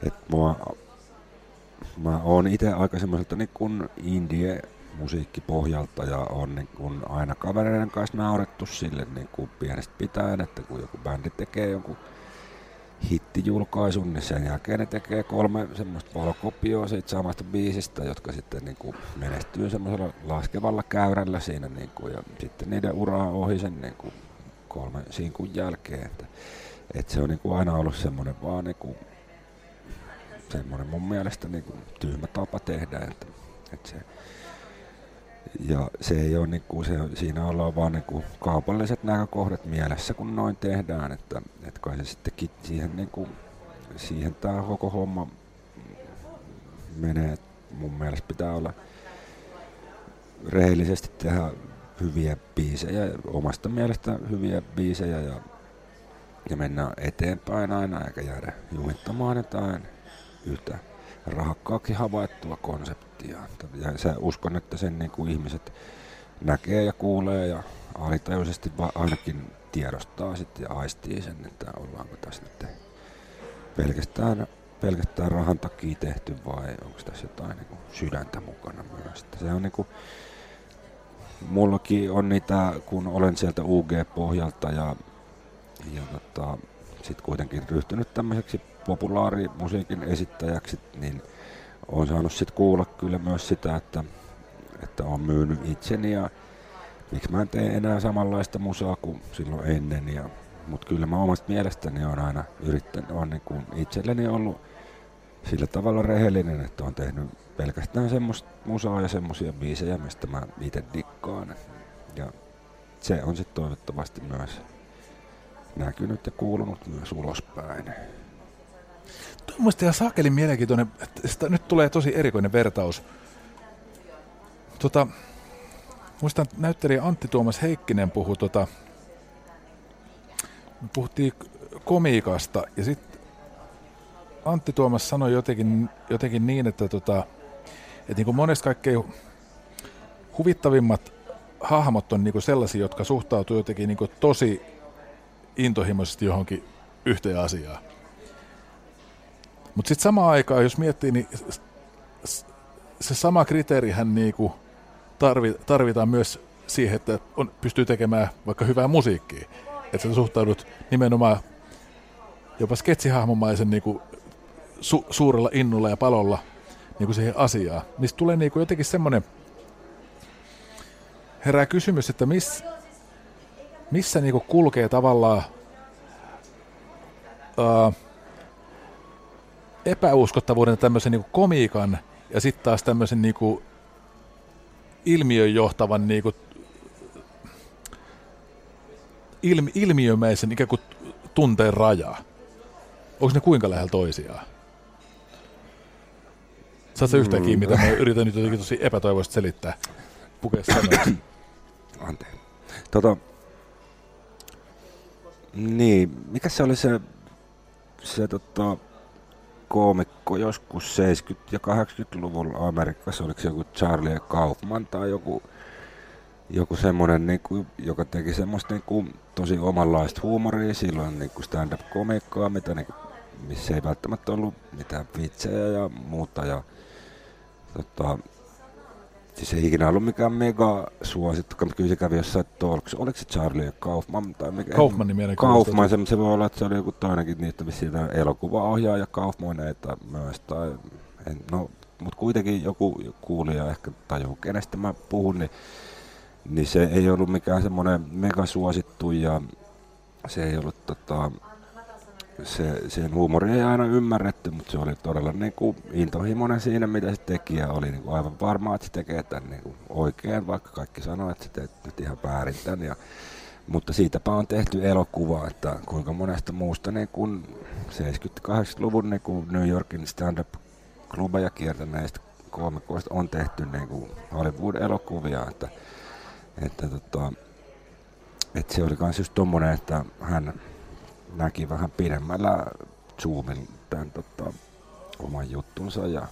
että mua, mä oon itse aika semmoiselta niin kuin indie musiikkipohjalta ja on niin kuin aina kavereiden kanssa naurettu sille niin kuin pienestä pitäen, että kun joku bändi tekee jonkun hittijulkaisun, niin sen jälkeen ne tekee kolme semmoista valokopioa siitä samasta biisistä, jotka sitten niin kuin menestyy semmoisella laskevalla käyrällä siinä niin kuin, ja sitten niiden uraa ohi sen niin kuin kolme sinkun jälkeen. Että, että se on niin kuin aina ollut semmoinen vaan niin kuin, semmoinen mun mielestä niin kuin tyhmä tapa tehdä, että, että se, ja se ei ole niin kuin, se, siinä ollaan vaan niin kuin kaupalliset näkökohdat mielessä, kun noin tehdään, että, että kai se sitten siihen, niin kuin, siihen tämä koko homma menee. Mun mielestä pitää olla rehellisesti tehdä hyviä biisejä, omasta mielestä hyviä biisejä ja, ja mennään eteenpäin aina eikä jäädä jumittamaan jotain yhtä rahakkaakin havaittua konseptia. Ja uskon, että sen niin kuin ihmiset näkee ja kuulee ja alitajuisesti ainakin tiedostaa sitten ja aistii sen, että ollaanko tässä nyt pelkästään, pelkästään rahan takia tehty vai onko tässä jotain niin kuin sydäntä mukana myös. Että se on niin kuin, mullakin on niitä, kun olen sieltä UG-pohjalta ja, ja tota, sitten kuitenkin ryhtynyt tämmöiseksi populaarimusiikin esittäjäksi, niin on saanut sitten kuulla kyllä myös sitä, että, että on myynyt itseni ja miksi mä en tee enää samanlaista musaa kuin silloin ennen. Ja, mutta kyllä mä omasta mielestäni on aina yrittänyt, on niin kuin itselleni ollut sillä tavalla rehellinen, että on tehnyt pelkästään semmoista musaa ja semmoisia biisejä, mistä mä itse dikkaan. Ja se on sitten toivottavasti myös näkynyt ja kuulunut myös ulospäin. Tuo on musta ihan saakelin mielenkiintoinen, että nyt tulee tosi erikoinen vertaus. Tota, muistan, näyttelijä Antti Tuomas Heikkinen puhui tota, puhuttiin komiikasta ja sitten Antti Tuomas sanoi jotenkin, jotenkin niin, että, tota, että niin kuin monesti kaikkein huvittavimmat hahmot on niin kuin sellaisia, jotka suhtautuu jotenkin niin tosi intohimoisesti johonkin yhteen asiaan. Mutta sitten samaan aikaan, jos miettii, niin se sama kriteerihän niinku tarvitaan myös siihen, että on, pystyy tekemään vaikka hyvää musiikkia. Että sä suhtaudut nimenomaan jopa sketsihahmomaisen niinku su, suurella innolla ja palolla niinku siihen asiaan. Niistä tulee niinku jotenkin semmoinen, herää kysymys, että miss, missä niinku kulkee tavallaan uh, epäuskottavuuden tämmöisen niin komiikan ja sitten taas tämmöisen niin kuin ilmiön johtavan niin kuin ilmi, ilmiömäisen ikään kuin tunteen rajaa. Onko ne kuinka lähellä toisiaan? Saatko yhtään kiinni, mitä mä yritän nyt jotenkin tosi epätoivoisesti selittää? Pukea Anteeksi. Tota, niin, mikä se oli se, se tota, koomikko joskus 70- ja 80-luvulla Amerikassa, oliko se joku Charlie Kaufman tai joku, joku semmoinen, niin kuin, joka teki semmoista niin kuin, tosi omanlaista huumoria, silloin niin kuin stand-up-komikkaa, mitä, niin missä ei välttämättä ollut mitään vitsejä ja muuta. Ja, tota, Siis ei ikinä ollut mikään mega suosittu, kun kyllä se kävi jossain talks. Oliko se Charlie Kaufman tai mikä? Kaufmanin mielen Kaufman, se, se voi olla, että se oli joku toinenkin niitä siitä elokuvaohjaaja Kaufmaneita myös. Tai, en, no, mutta kuitenkin joku kuulija ehkä tajuu, kenestä mä puhun, niin, niin se ei ollut mikään semmoinen mega suosittu ja se ei ollut tota, se, sen huumori ei aina ymmärretty, mutta se oli todella niin kuin intohimoinen siinä, mitä se teki ja oli niin kuin aivan varma, että se tekee tämän niin kuin oikein, vaikka kaikki sanoo, että se teet nyt ihan väärin tämän. Ja, mutta siitäpä on tehty elokuva, että kuinka monesta muusta niin kuin 70-80-luvun niin kuin New Yorkin stand-up-klubeja kiertäneistä koomikoista on tehty niin kuin Hollywood-elokuvia, että, että, tota, että se oli myös just tommonen, että hän näki vähän pidemmällä zoomin tämän tota, oman juttunsa ja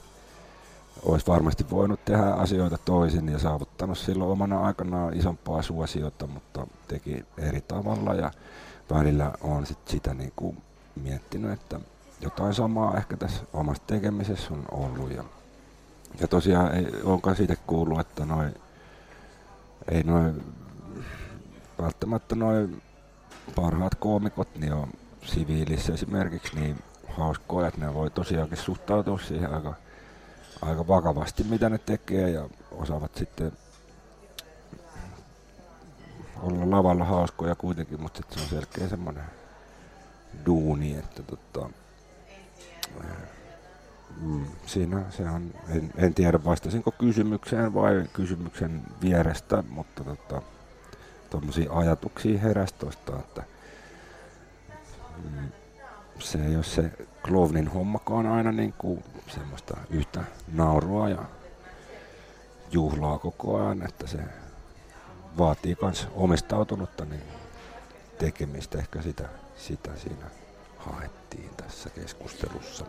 olisi varmasti voinut tehdä asioita toisin ja saavuttanut silloin omana aikanaan isompaa suosiota, mutta teki eri tavalla ja välillä on sit sitä niin kuin miettinyt, että jotain samaa ehkä tässä omassa tekemisessä on ollut ja, ja tosiaan ei, onkaan siitä kuullut, että noin ei noin välttämättä noin parhaat koomikot niin on siviilissä esimerkiksi niin hauskoja, että ne voi tosiaankin suhtautua siihen aika, aika vakavasti, mitä ne tekee ja osaavat sitten olla lavalla hauskoja kuitenkin, mutta se on selkeä semmoinen duuni, että tota, mm, siinä se on, en, en tiedä vastasinko kysymykseen vai kysymyksen vierestä, mutta tota, tuommoisia ajatuksia heräsi tuosta, että mm, se ei ole se Klovnin hommakaan aina niin kuin semmoista yhtä naurua ja juhlaa koko ajan, että se vaatii myös omistautunutta niin tekemistä. Ehkä sitä, sitä siinä haettiin tässä keskustelussa.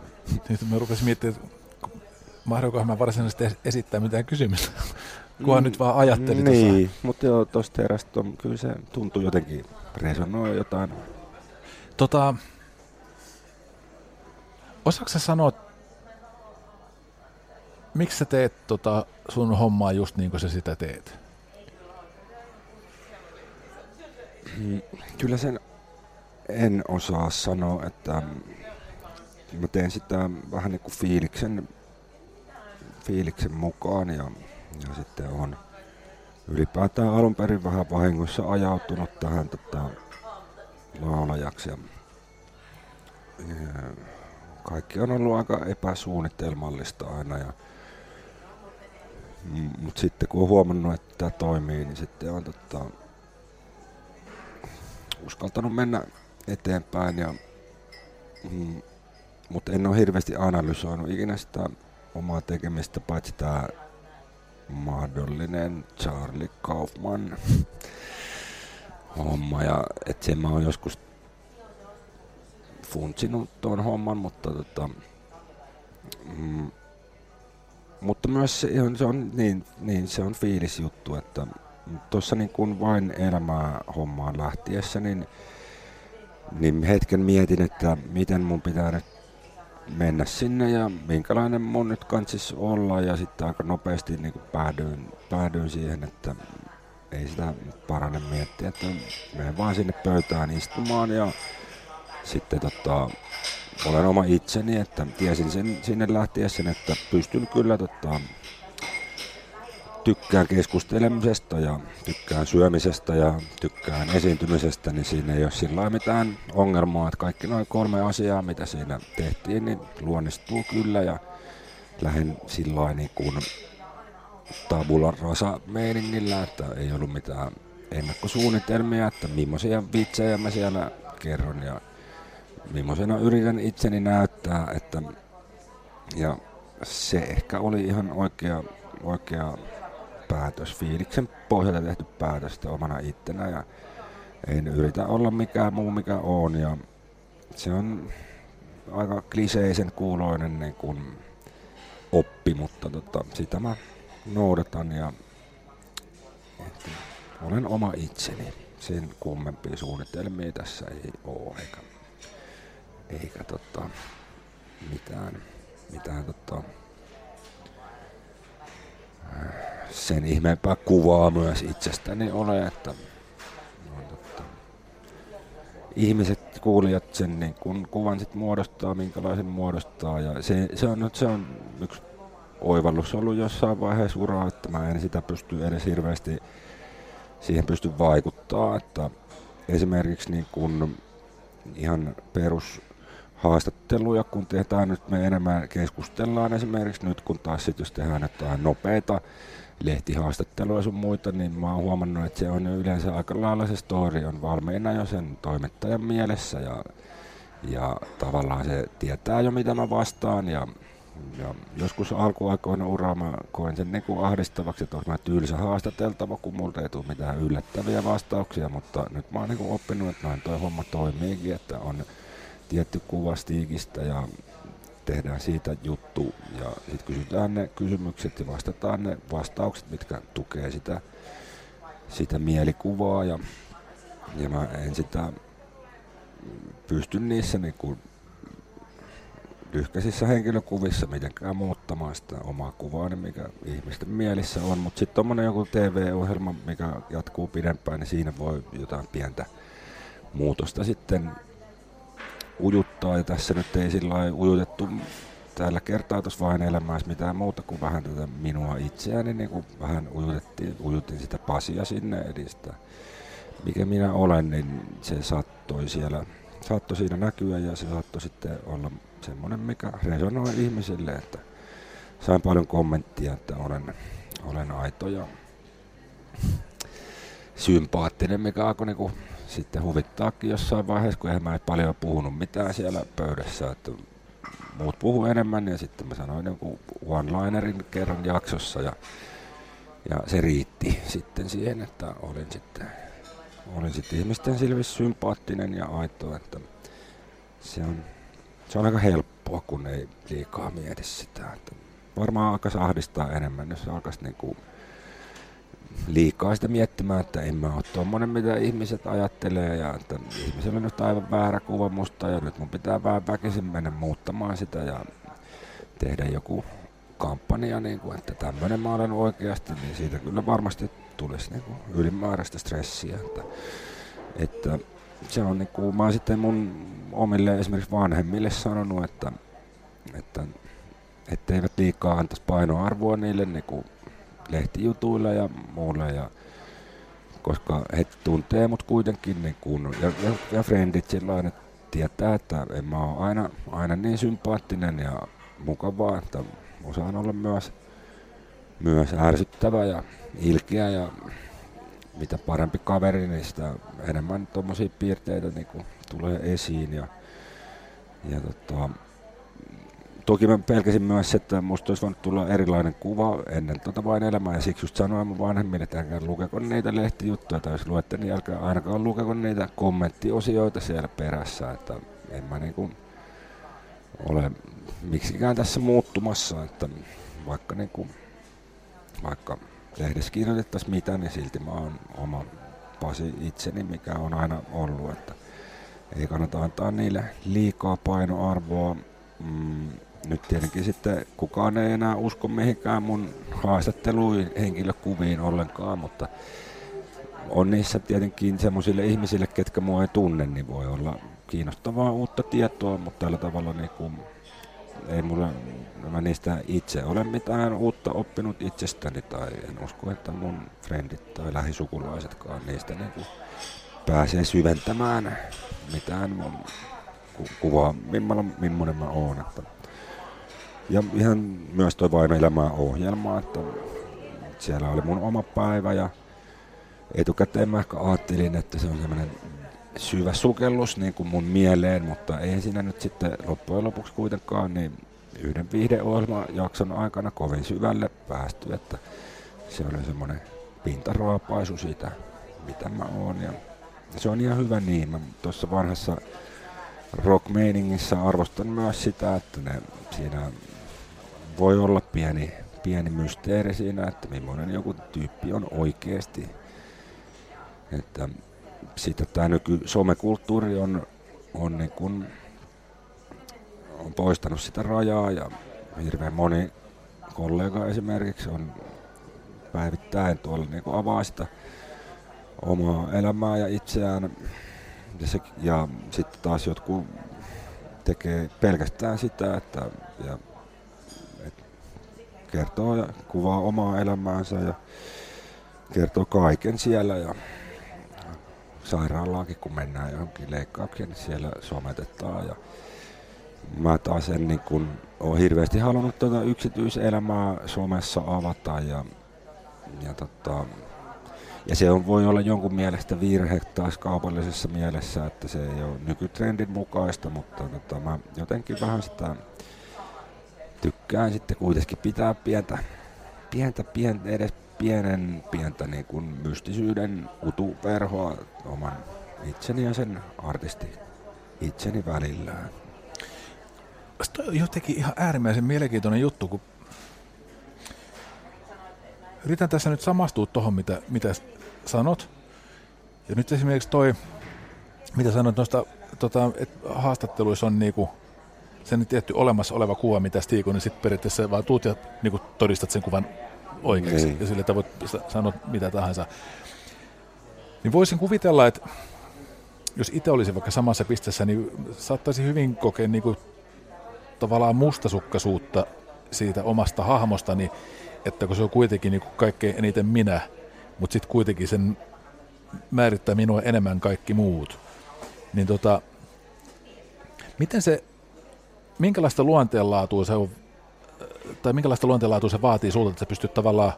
Nyt mä rupesin miettimään, että mahdoinkohan mä varsinaisesti esittää mitään kysymystä, kunhan mm, nyt vaan ajattelin Niin, mutta joo, tuosta erästä kyllä se tuntuu jotenkin resonoi jotain. Tota, osaatko sä sanoa, miksi sä teet tota sun hommaa just niin kuin sä sitä teet? Mm, kyllä sen en osaa sanoa, että mä teen sitä vähän niin kuin fiiliksen, fiiliksen mukaan ja, ja sitten on ylipäätään alun perin vähän vahingossa ajautunut tähän tota, laulajaksi. Ja, ja kaikki on ollut aika epäsuunnitelmallista aina. Ja, mutta sitten kun on huomannut, että tämä toimii, niin sitten on tota, uskaltanut mennä eteenpäin. Ja, mm, mutta en ole hirveästi analysoinut ikinä sitä omaa tekemistä, paitsi tämä mahdollinen Charlie Kaufman homma. Ja että sen mä oon joskus funtsinut tuon homman, mutta tota, mm, mutta myös se, se on, niin, niin, se on fiilisjuttu, että tuossa niin kuin vain elämää hommaan lähtiessä, niin, niin hetken mietin, että miten mun pitää nyt mennä sinne ja minkälainen mun nyt kansis olla ja sitten aika nopeasti niin kuin päädyin, päädyin siihen, että ei sitä parane miettiä, että menen vaan sinne pöytään istumaan ja sitten tota, olen oma itseni, että tiesin sen sinne lähtiessä, että pystyn kyllä tota, tykkään keskustelemisesta ja tykkään syömisestä ja tykkään esiintymisestä, niin siinä ei ole sillä mitään ongelmaa, että kaikki noin kolme asiaa, mitä siinä tehtiin, niin luonnistuu kyllä ja lähden sillä niin kuin tabula rasa meiningillä, että ei ollut mitään ennakkosuunnitelmia, että millaisia vitsejä mä siellä kerron ja millaisena yritän itseni näyttää, että ja se ehkä oli ihan oikea, oikea päätös, fiiliksen pohjalta tehty päätös omana ittenä ja en yritä olla mikään muu mikä on ja se on aika kliseisen kuuloinen niin kuin oppi, mutta tota, sitä mä noudatan ja että olen oma itseni. Sen kummempia suunnitelmia tässä ei ole eikä eikä tota, mitään, mitään tota, sen ihmeempää kuvaa myös itsestäni ole, että tota, ihmiset, kuulijat sen niin kun kuvan sit muodostaa, minkälaisen muodostaa ja se, se, on, se on yksi oivallus ollut jossain vaiheessa uraa, että mä en sitä pysty edes hirveästi siihen pysty vaikuttaa, että esimerkiksi niin kun ihan perus haastatteluja, kun tehdään nyt me enemmän keskustellaan esimerkiksi nyt, kun taas sit, jos tehdään jotain nopeita lehtihaastatteluja sun muita, niin mä oon huomannut, että se on yleensä aika lailla se story on valmiina jo sen toimittajan mielessä ja, ja tavallaan se tietää jo mitä mä vastaan ja, ja joskus alkuaikoina uraa mä koen sen niin kuin ahdistavaksi, että mä tylsä haastateltava, kun multa ei tule mitään yllättäviä vastauksia, mutta nyt mä oon niin oppinut, että noin toi homma toimiikin, että on tietty kuva Stiigistä ja tehdään siitä juttu. Ja sitten kysytään ne kysymykset ja vastataan ne vastaukset, mitkä tukee sitä, sitä mielikuvaa. Ja, ja mä en sitä pysty niissä niin kuin lyhkäisissä henkilökuvissa mitenkään muuttamaan sitä omaa kuvaa, niin mikä ihmisten mielissä on, mutta sitten tuommoinen joku TV-ohjelma, mikä jatkuu pidempään, niin siinä voi jotain pientä muutosta sitten ujuttaa ja tässä nyt ei sillä ujutettu tällä kertaa tuossa vain elämässä mitään muuta kuin vähän tätä minua itseäni, niin kuin vähän ujutettiin, ujutin sitä pasia sinne, eli sitä, mikä minä olen, niin se saattoi siellä, saattoi siinä näkyä ja se saattoi sitten olla semmoinen, mikä resonoi ihmisille, että sain paljon kommenttia, että olen, olen aito ja sympaattinen, mikä alkoi niinku sitten huvittaakin jossain vaiheessa, kun eihän mä paljon puhunut mitään siellä pöydässä, että muut puhu enemmän ja sitten mä sanoin joku one-linerin kerran jaksossa ja, ja se riitti sitten siihen, että olin sitten olin sitten ihmisten silmissä sympaattinen ja aito, että se on, se on aika helppoa, kun ei liikaa mieti sitä. Että varmaan alkaisi ahdistaa enemmän, jos alkaisi niinku liikaa sitä miettimään, että en mä ole tuommoinen, mitä ihmiset ajattelee ja että ihmisellä on nyt aivan väärä kuva musta ja nyt mun pitää vähän väkisin mennä muuttamaan sitä ja tehdä joku kampanja, niin kuin, että tämmöinen mä olen oikeasti, niin siitä kyllä varmasti tulisi niin kuin ylimääräistä stressiä. Että, että se on niin kuin, mä sitten mun omille esimerkiksi vanhemmille sanonut, että, että etteivät liikaa antaisi painoarvoa niille niin kuin lehtijutuille ja muulle. Ja, koska he tuntee mut kuitenkin niin kuin, ja, ja, ja frendit sillä että tietää, että en mä ole aina, aina niin sympaattinen ja mukavaa, että osaan olla myös, myös ärsyttävä ja ilkeä ja mitä parempi kaveri, niin sitä enemmän tuommoisia piirteitä niin tulee esiin. Ja, ja tota, toki mä pelkäsin myös, että musta olisi voinut tulla erilainen kuva ennen tota vain elämää, ja siksi just sanoin mun vanhemmille, että älkää lukeko niitä lehtijuttuja, tai jos luette, niin älkää ainakaan lukeko niitä kommenttiosioita siellä perässä, että en mä niin kuin ole miksikään tässä muuttumassa, että vaikka, niin kuin, vaikka lehdessä kirjoitettaisiin mitä, niin silti mä oon oma Pasi itseni, mikä on aina ollut, että ei kannata antaa niille liikaa painoarvoa. Mm, nyt tietenkin sitten kukaan ei enää usko mihinkään mun haastatteluihin, henkilökuviin ollenkaan, mutta on niissä tietenkin semmoisille ihmisille, ketkä mua ei tunne, niin voi olla kiinnostavaa uutta tietoa, mutta tällä tavalla niin kuin, ei mulla, mä niistä itse ole mitään uutta oppinut itsestäni tai en usko, että mun frendit tai lähisukulaisetkaan niistä niin kuin pääsee syventämään mitään mun ku- kuvaa, millainen mä oon. Että. Ja ihan myös toi Vaino elämää ohjelma, että siellä oli mun oma päivä ja etukäteen mä ehkä ajattelin, että se on semmoinen syvä sukellus niin kuin mun mieleen, mutta ei siinä nyt sitten loppujen lopuksi kuitenkaan niin yhden jakson aikana kovin syvälle päästy, että se oli semmoinen pintaroapaisu siitä, mitä mä oon. Ja se on ihan hyvä niin. Mä tuossa vanhassa rock arvostan myös sitä, että ne, siinä voi olla pieni, pieni mysteeri siinä, että millainen joku tyyppi on oikeasti. Että sitten tämä nyky somekulttuuri on, on, niin kuin, on poistanut sitä rajaa ja hirveän moni kollega esimerkiksi on päivittäin tuolla niin kuin avaa sitä omaa elämää ja itseään. Ja, se, ja sitten taas jotkut tekee pelkästään sitä, että ja, kertoo ja kuvaa omaa elämäänsä ja kertoo kaiken siellä ja sairaalaakin, kun mennään johonkin leikkaukseen, niin siellä sometetaan. Ja mä taas en niin kun, ole hirveästi halunnut tuota yksityiselämää somessa avata ja, ja, tota, ja se on, voi olla jonkun mielestä virhe taas kaupallisessa mielessä, että se ei ole nykytrendin mukaista, mutta tota, mä jotenkin vähän sitä tykkään sitten kuitenkin pitää pientä, pientä, pientä edes pienen pientä niin kuin mystisyyden utuverhoa oman itseni ja sen artisti itseni välillä. Se on jotenkin ihan äärimmäisen mielenkiintoinen juttu, kun yritän tässä nyt samastua tuohon, mitä, mitä sanot. Ja nyt esimerkiksi toi, mitä sanoit noista tota, että haastatteluissa on niinku sen tietty olemassa oleva kuva, mitä Stiikon, niin sitten periaatteessa vaan tuut ja niinku todistat sen kuvan oikeaksi niin. ja sille, että voit sanoa mitä tahansa. Niin voisin kuvitella, että jos itse olisin vaikka samassa pisteessä, niin saattaisi hyvin kokea niin kuin, tavallaan mustasukkaisuutta siitä omasta hahmostani, että kun se on kuitenkin niin kuin kaikkein eniten minä, mutta sitten kuitenkin sen määrittää minua enemmän kaikki muut. Niin tota, miten se, minkälaista luonteenlaatua se on tai minkälaista luonteenlaatua se vaatii sulta, että sä pystyt tavallaan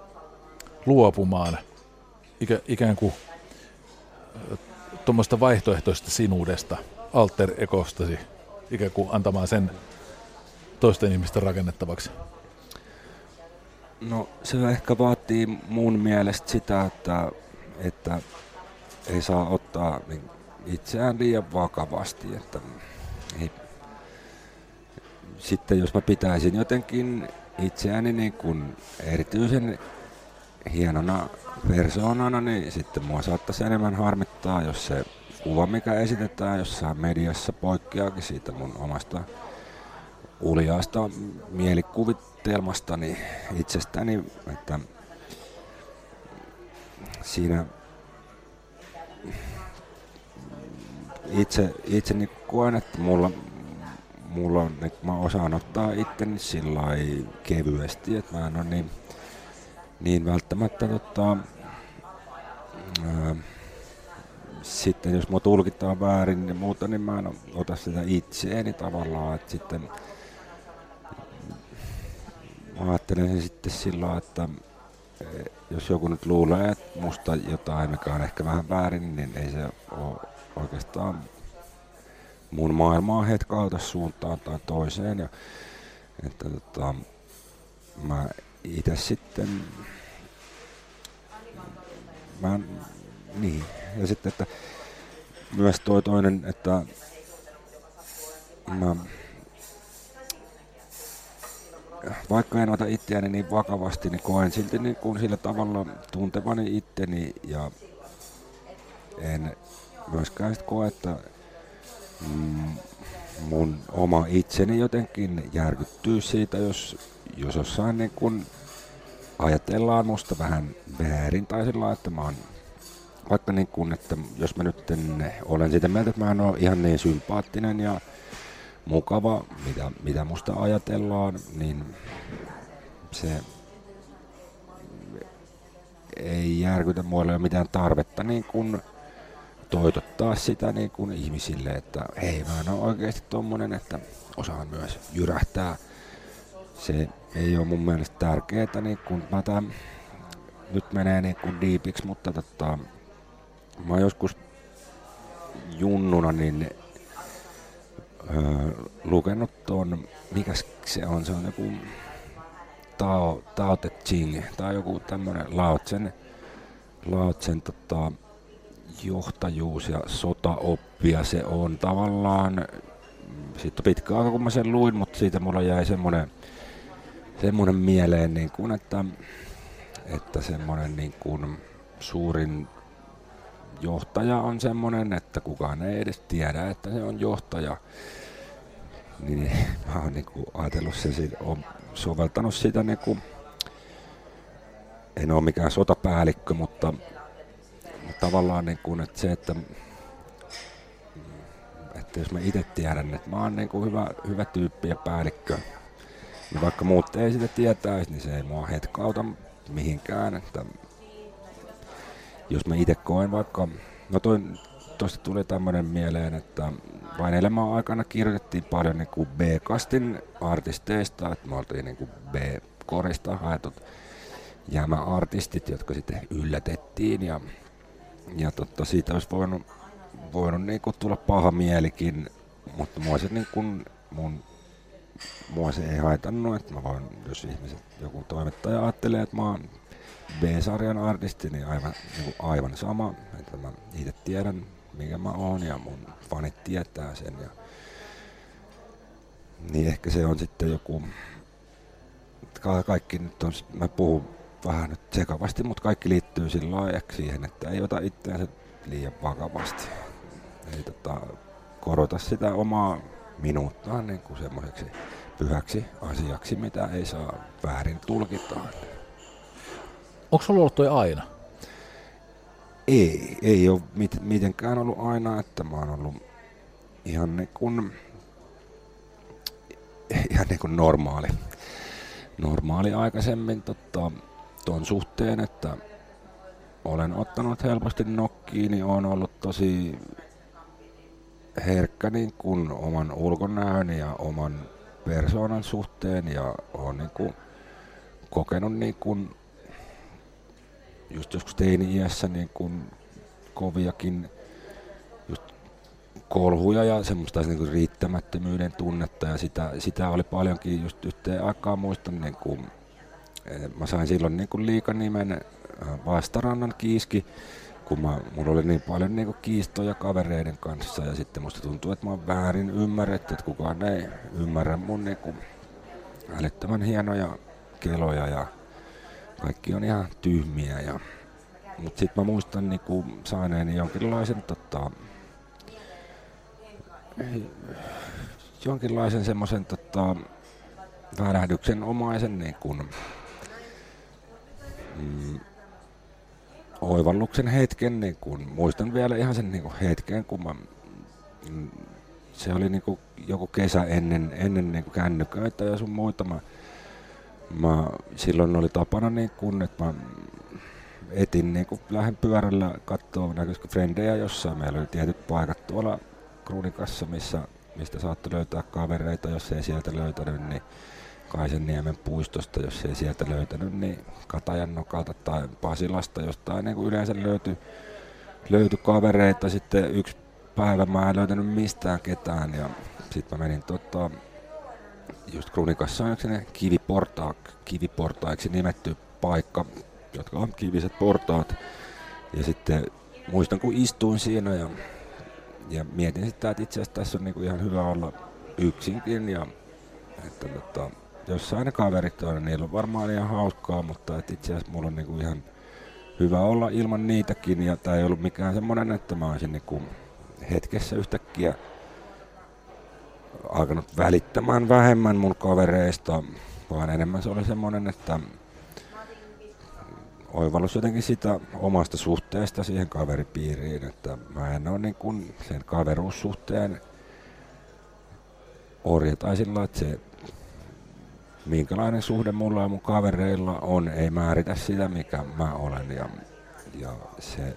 luopumaan ikä, ikään kuin tuommoista vaihtoehtoista sinuudesta, alter ekostasi, ikään kuin antamaan sen toisten ihmisten rakennettavaksi? No se ehkä vaatii mun mielestä sitä, että, että ei saa ottaa niin itseään liian vakavasti. Että ei. Sitten jos mä pitäisin jotenkin itseäni niin kuin erityisen hienona persoonana, niin sitten mua saattaisi enemmän harmittaa, jos se kuva, mikä esitetään jossain mediassa, poikkeakin siitä mun omasta uljaasta mielikuvitelmastani itsestäni, että siinä itse, itse niin koen, että mulla, mulla on, että mä osaan ottaa itteni sillä kevyesti, että mä en ole niin, niin välttämättä tota, ää, sitten jos mua tulkitaan väärin ja muuta, niin mä en ota sitä itseeni tavallaan, että sitten mä ajattelen sen sitten sillä että jos joku nyt luulee, että musta jotain, mikä on ehkä vähän väärin, niin ei se ole oikeastaan mun maailmaa hetkauta suuntaan tai toiseen. Ja, että tota, mä itse sitten mä, niin, ja sitten, että myös toi toinen, että mä, vaikka en ota itseäni niin vakavasti, niin koen silti niin kuin sillä tavalla tuntevani itteni ja en myöskään sit koe, että mun oma itseni jotenkin järkyttyy siitä, jos, jos jossain niin kun ajatellaan musta vähän väärin tai sillä että mä oon vaikka niin kun, että jos mä nyt olen sitä mieltä, että mä en ole ihan niin sympaattinen ja mukava, mitä, mitä musta ajatellaan, niin se ei järkytä muille mitään tarvetta niin kun toitottaa sitä niin kuin ihmisille, että hei mä en ole oikeasti tommonen, että osaan myös jyrähtää. Se ei ole mun mielestä tärkeää, niin kun mä tämän, nyt menee niin kuin diipiksi, mutta tota, mä joskus junnuna niin öö, lukenut tuon, mikä se on, se on joku Tao, Tao Te Ching, tai joku tämmönen Laotsen, Laotsen tota, johtajuus ja sotaoppia se on tavallaan, siitä on pitkä aika kun mä sen luin, mutta siitä mulla jäi semmoinen, semmoinen mieleen, niin kuin, että, että semmoinen niin kuin suurin johtaja on semmoinen, että kukaan ei edes tiedä, että se on johtaja. Niin mä oon niin kuin ajatellut sen, on soveltanut sitä niin kuin, en ole mikään sotapäällikkö, mutta tavallaan niin kuin, että se, että, että jos mä itse tiedän, että mä oon niin kuin hyvä, hyvä tyyppi ja päällikkö, niin vaikka muut ei sitä tietäisi, niin se ei mua hetkauta mihinkään. Että jos mä itse koen vaikka, no toi, tosta tuli tämmöinen mieleen, että vain elämän aikana kirjoitettiin paljon niin kuin B-kastin artisteista, että me oltiin niin kuin B-korista haetut jäämäartistit, jotka sitten yllätettiin ja ja totta, siitä olisi voinut, voinut niin kuin tulla paha mielikin, mutta mua se, niin kuin, mun, mua se ei haitannut, että mä voin, jos ihmiset, joku toimittaja ajattelee, että mä oon B-sarjan artisti, niin aivan, niin kuin aivan sama, että mä itse tiedän, mikä mä oon ja mun fanit tietää sen. Ja, niin ehkä se on sitten joku, kaikki nyt on, mä puhun vähän nyt sekavasti, mutta kaikki liittyy sillä siihen, että ei ota itseänsä liian vakavasti. Ei tota, korota sitä omaa minuuttaan niin kuin semmoiseksi pyhäksi asiaksi, mitä ei saa väärin tulkita. Onko sulla ollut toi aina? Ei, ei ole mit, mitenkään ollut aina, että mä oon ollut ihan niin kuin, ihan niin kuin normaali, normaali aikaisemmin. Tota, ton suhteen, että olen ottanut helposti nokkiin, niin on ollut tosi herkkä niin kuin oman ulkonäön ja oman persoonan suhteen ja on niin kuin kokenut niin kuin just joskus teini-iässä niin kuin koviakin just kolhuja ja semmoista niin kuin riittämättömyyden tunnetta ja sitä, sitä oli paljonkin just yhteen aikaan muistan niin kuin mä sain silloin niin kuin liikanimen äh, Vastarannan kiiski kun mä, mulla oli niin paljon niin kiistoja kavereiden kanssa ja sitten musta tuntuu, että mä oon väärin ymmärretty, että kukaan ei ymmärrä mun niin kuin älyttömän hienoja keloja ja kaikki on ihan tyhmiä. Ja, mutta sitten mä muistan niin kuin saaneeni jonkinlaisen tota, jonkinlaisen semmoisen tota, välähdyksen omaisen niin kuin, mm, oivalluksen hetken, niin kun, muistan vielä ihan sen niin kuin hetken, kun mä, mm, se oli niin kuin joku kesä ennen, ennen niin kännyköitä ja sun muita. Mä, mä, silloin oli tapana, niin kun, että mä etin niin kuin lähden pyörällä katsoa näkyisikö frendejä jossain. Meillä oli tietyt paikat tuolla Kruunikassa, missä, mistä saattoi löytää kavereita, jos ei sieltä löytänyt, niin Kaisenniemen puistosta, jos ei sieltä löytänyt, niin Katajan nokalta tai Pasilasta jostain niin kuin yleensä löytyi, löytyi kavereita. Sitten yksi päivä mä en löytänyt mistään ketään ja sitten mä menin tota, just Krunikassa on yksi kiviporta, kiviportaiksi nimetty paikka, jotka on kiviset portaat. Ja sitten muistan, kun istuin siinä ja, ja mietin sitä, että itse asiassa tässä on niinku ihan hyvä olla yksinkin ja että tota, jossain ne kaverit on, niillä on varmaan ihan hauskaa, mutta itse asiassa mulla on niinku ihan hyvä olla ilman niitäkin. Ja tämä ei ollut mikään semmoinen, että mä olisin niinku hetkessä yhtäkkiä alkanut välittämään vähemmän mun kavereista, vaan enemmän se oli semmoinen, että oivallus jotenkin sitä omasta suhteesta siihen kaveripiiriin, että mä en ole niin kuin sen kaveruussuhteen orja tai sillä että se minkälainen suhde mulla ja mun kavereilla on, ei määritä sitä, mikä mä olen. Ja, ja se,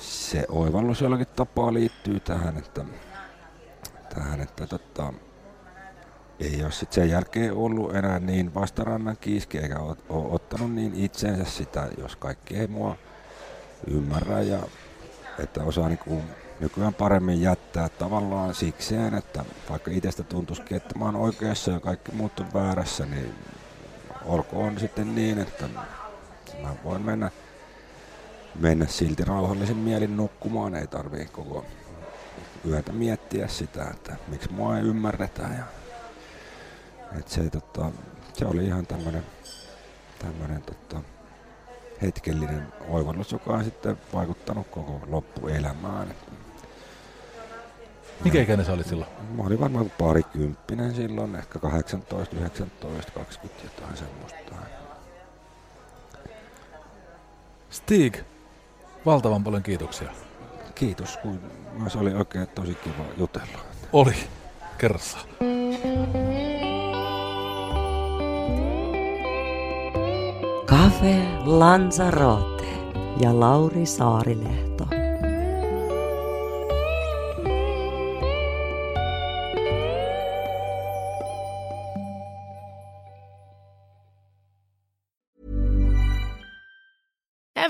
se oivallus jollakin tapaa liittyy tähän, että, tähän, että tota, ei ole sit sen jälkeen ollut enää niin vastarannan kiiski, eikä ole ottanut niin itseensä sitä, jos kaikki ei mua ymmärrä ja että osaa niinku nykyään paremmin jättää tavallaan sikseen, että vaikka itsestä tuntuisikin, että mä oon oikeassa ja kaikki muut on väärässä, niin olkoon sitten niin, että mä voin mennä, mennä silti rauhallisen mielin nukkumaan, ei tarvii koko yötä miettiä sitä, että miksi mua ei ymmärretä. Ja, että se, tota, se oli ihan tämmöinen tämmönen, tota, hetkellinen oivallus, joka on sitten vaikuttanut koko loppuelämään. Mikä ikäinen sä olit silloin? Mä olin varmaan parikymppinen silloin, ehkä 18, 19, 20 jotain semmoista. Stig, valtavan paljon kiitoksia. Kiitos, kun myös oli oikein tosi kiva jutella. Oli, kerrassa. Cafe Lanzarote ja Lauri Saarilehto.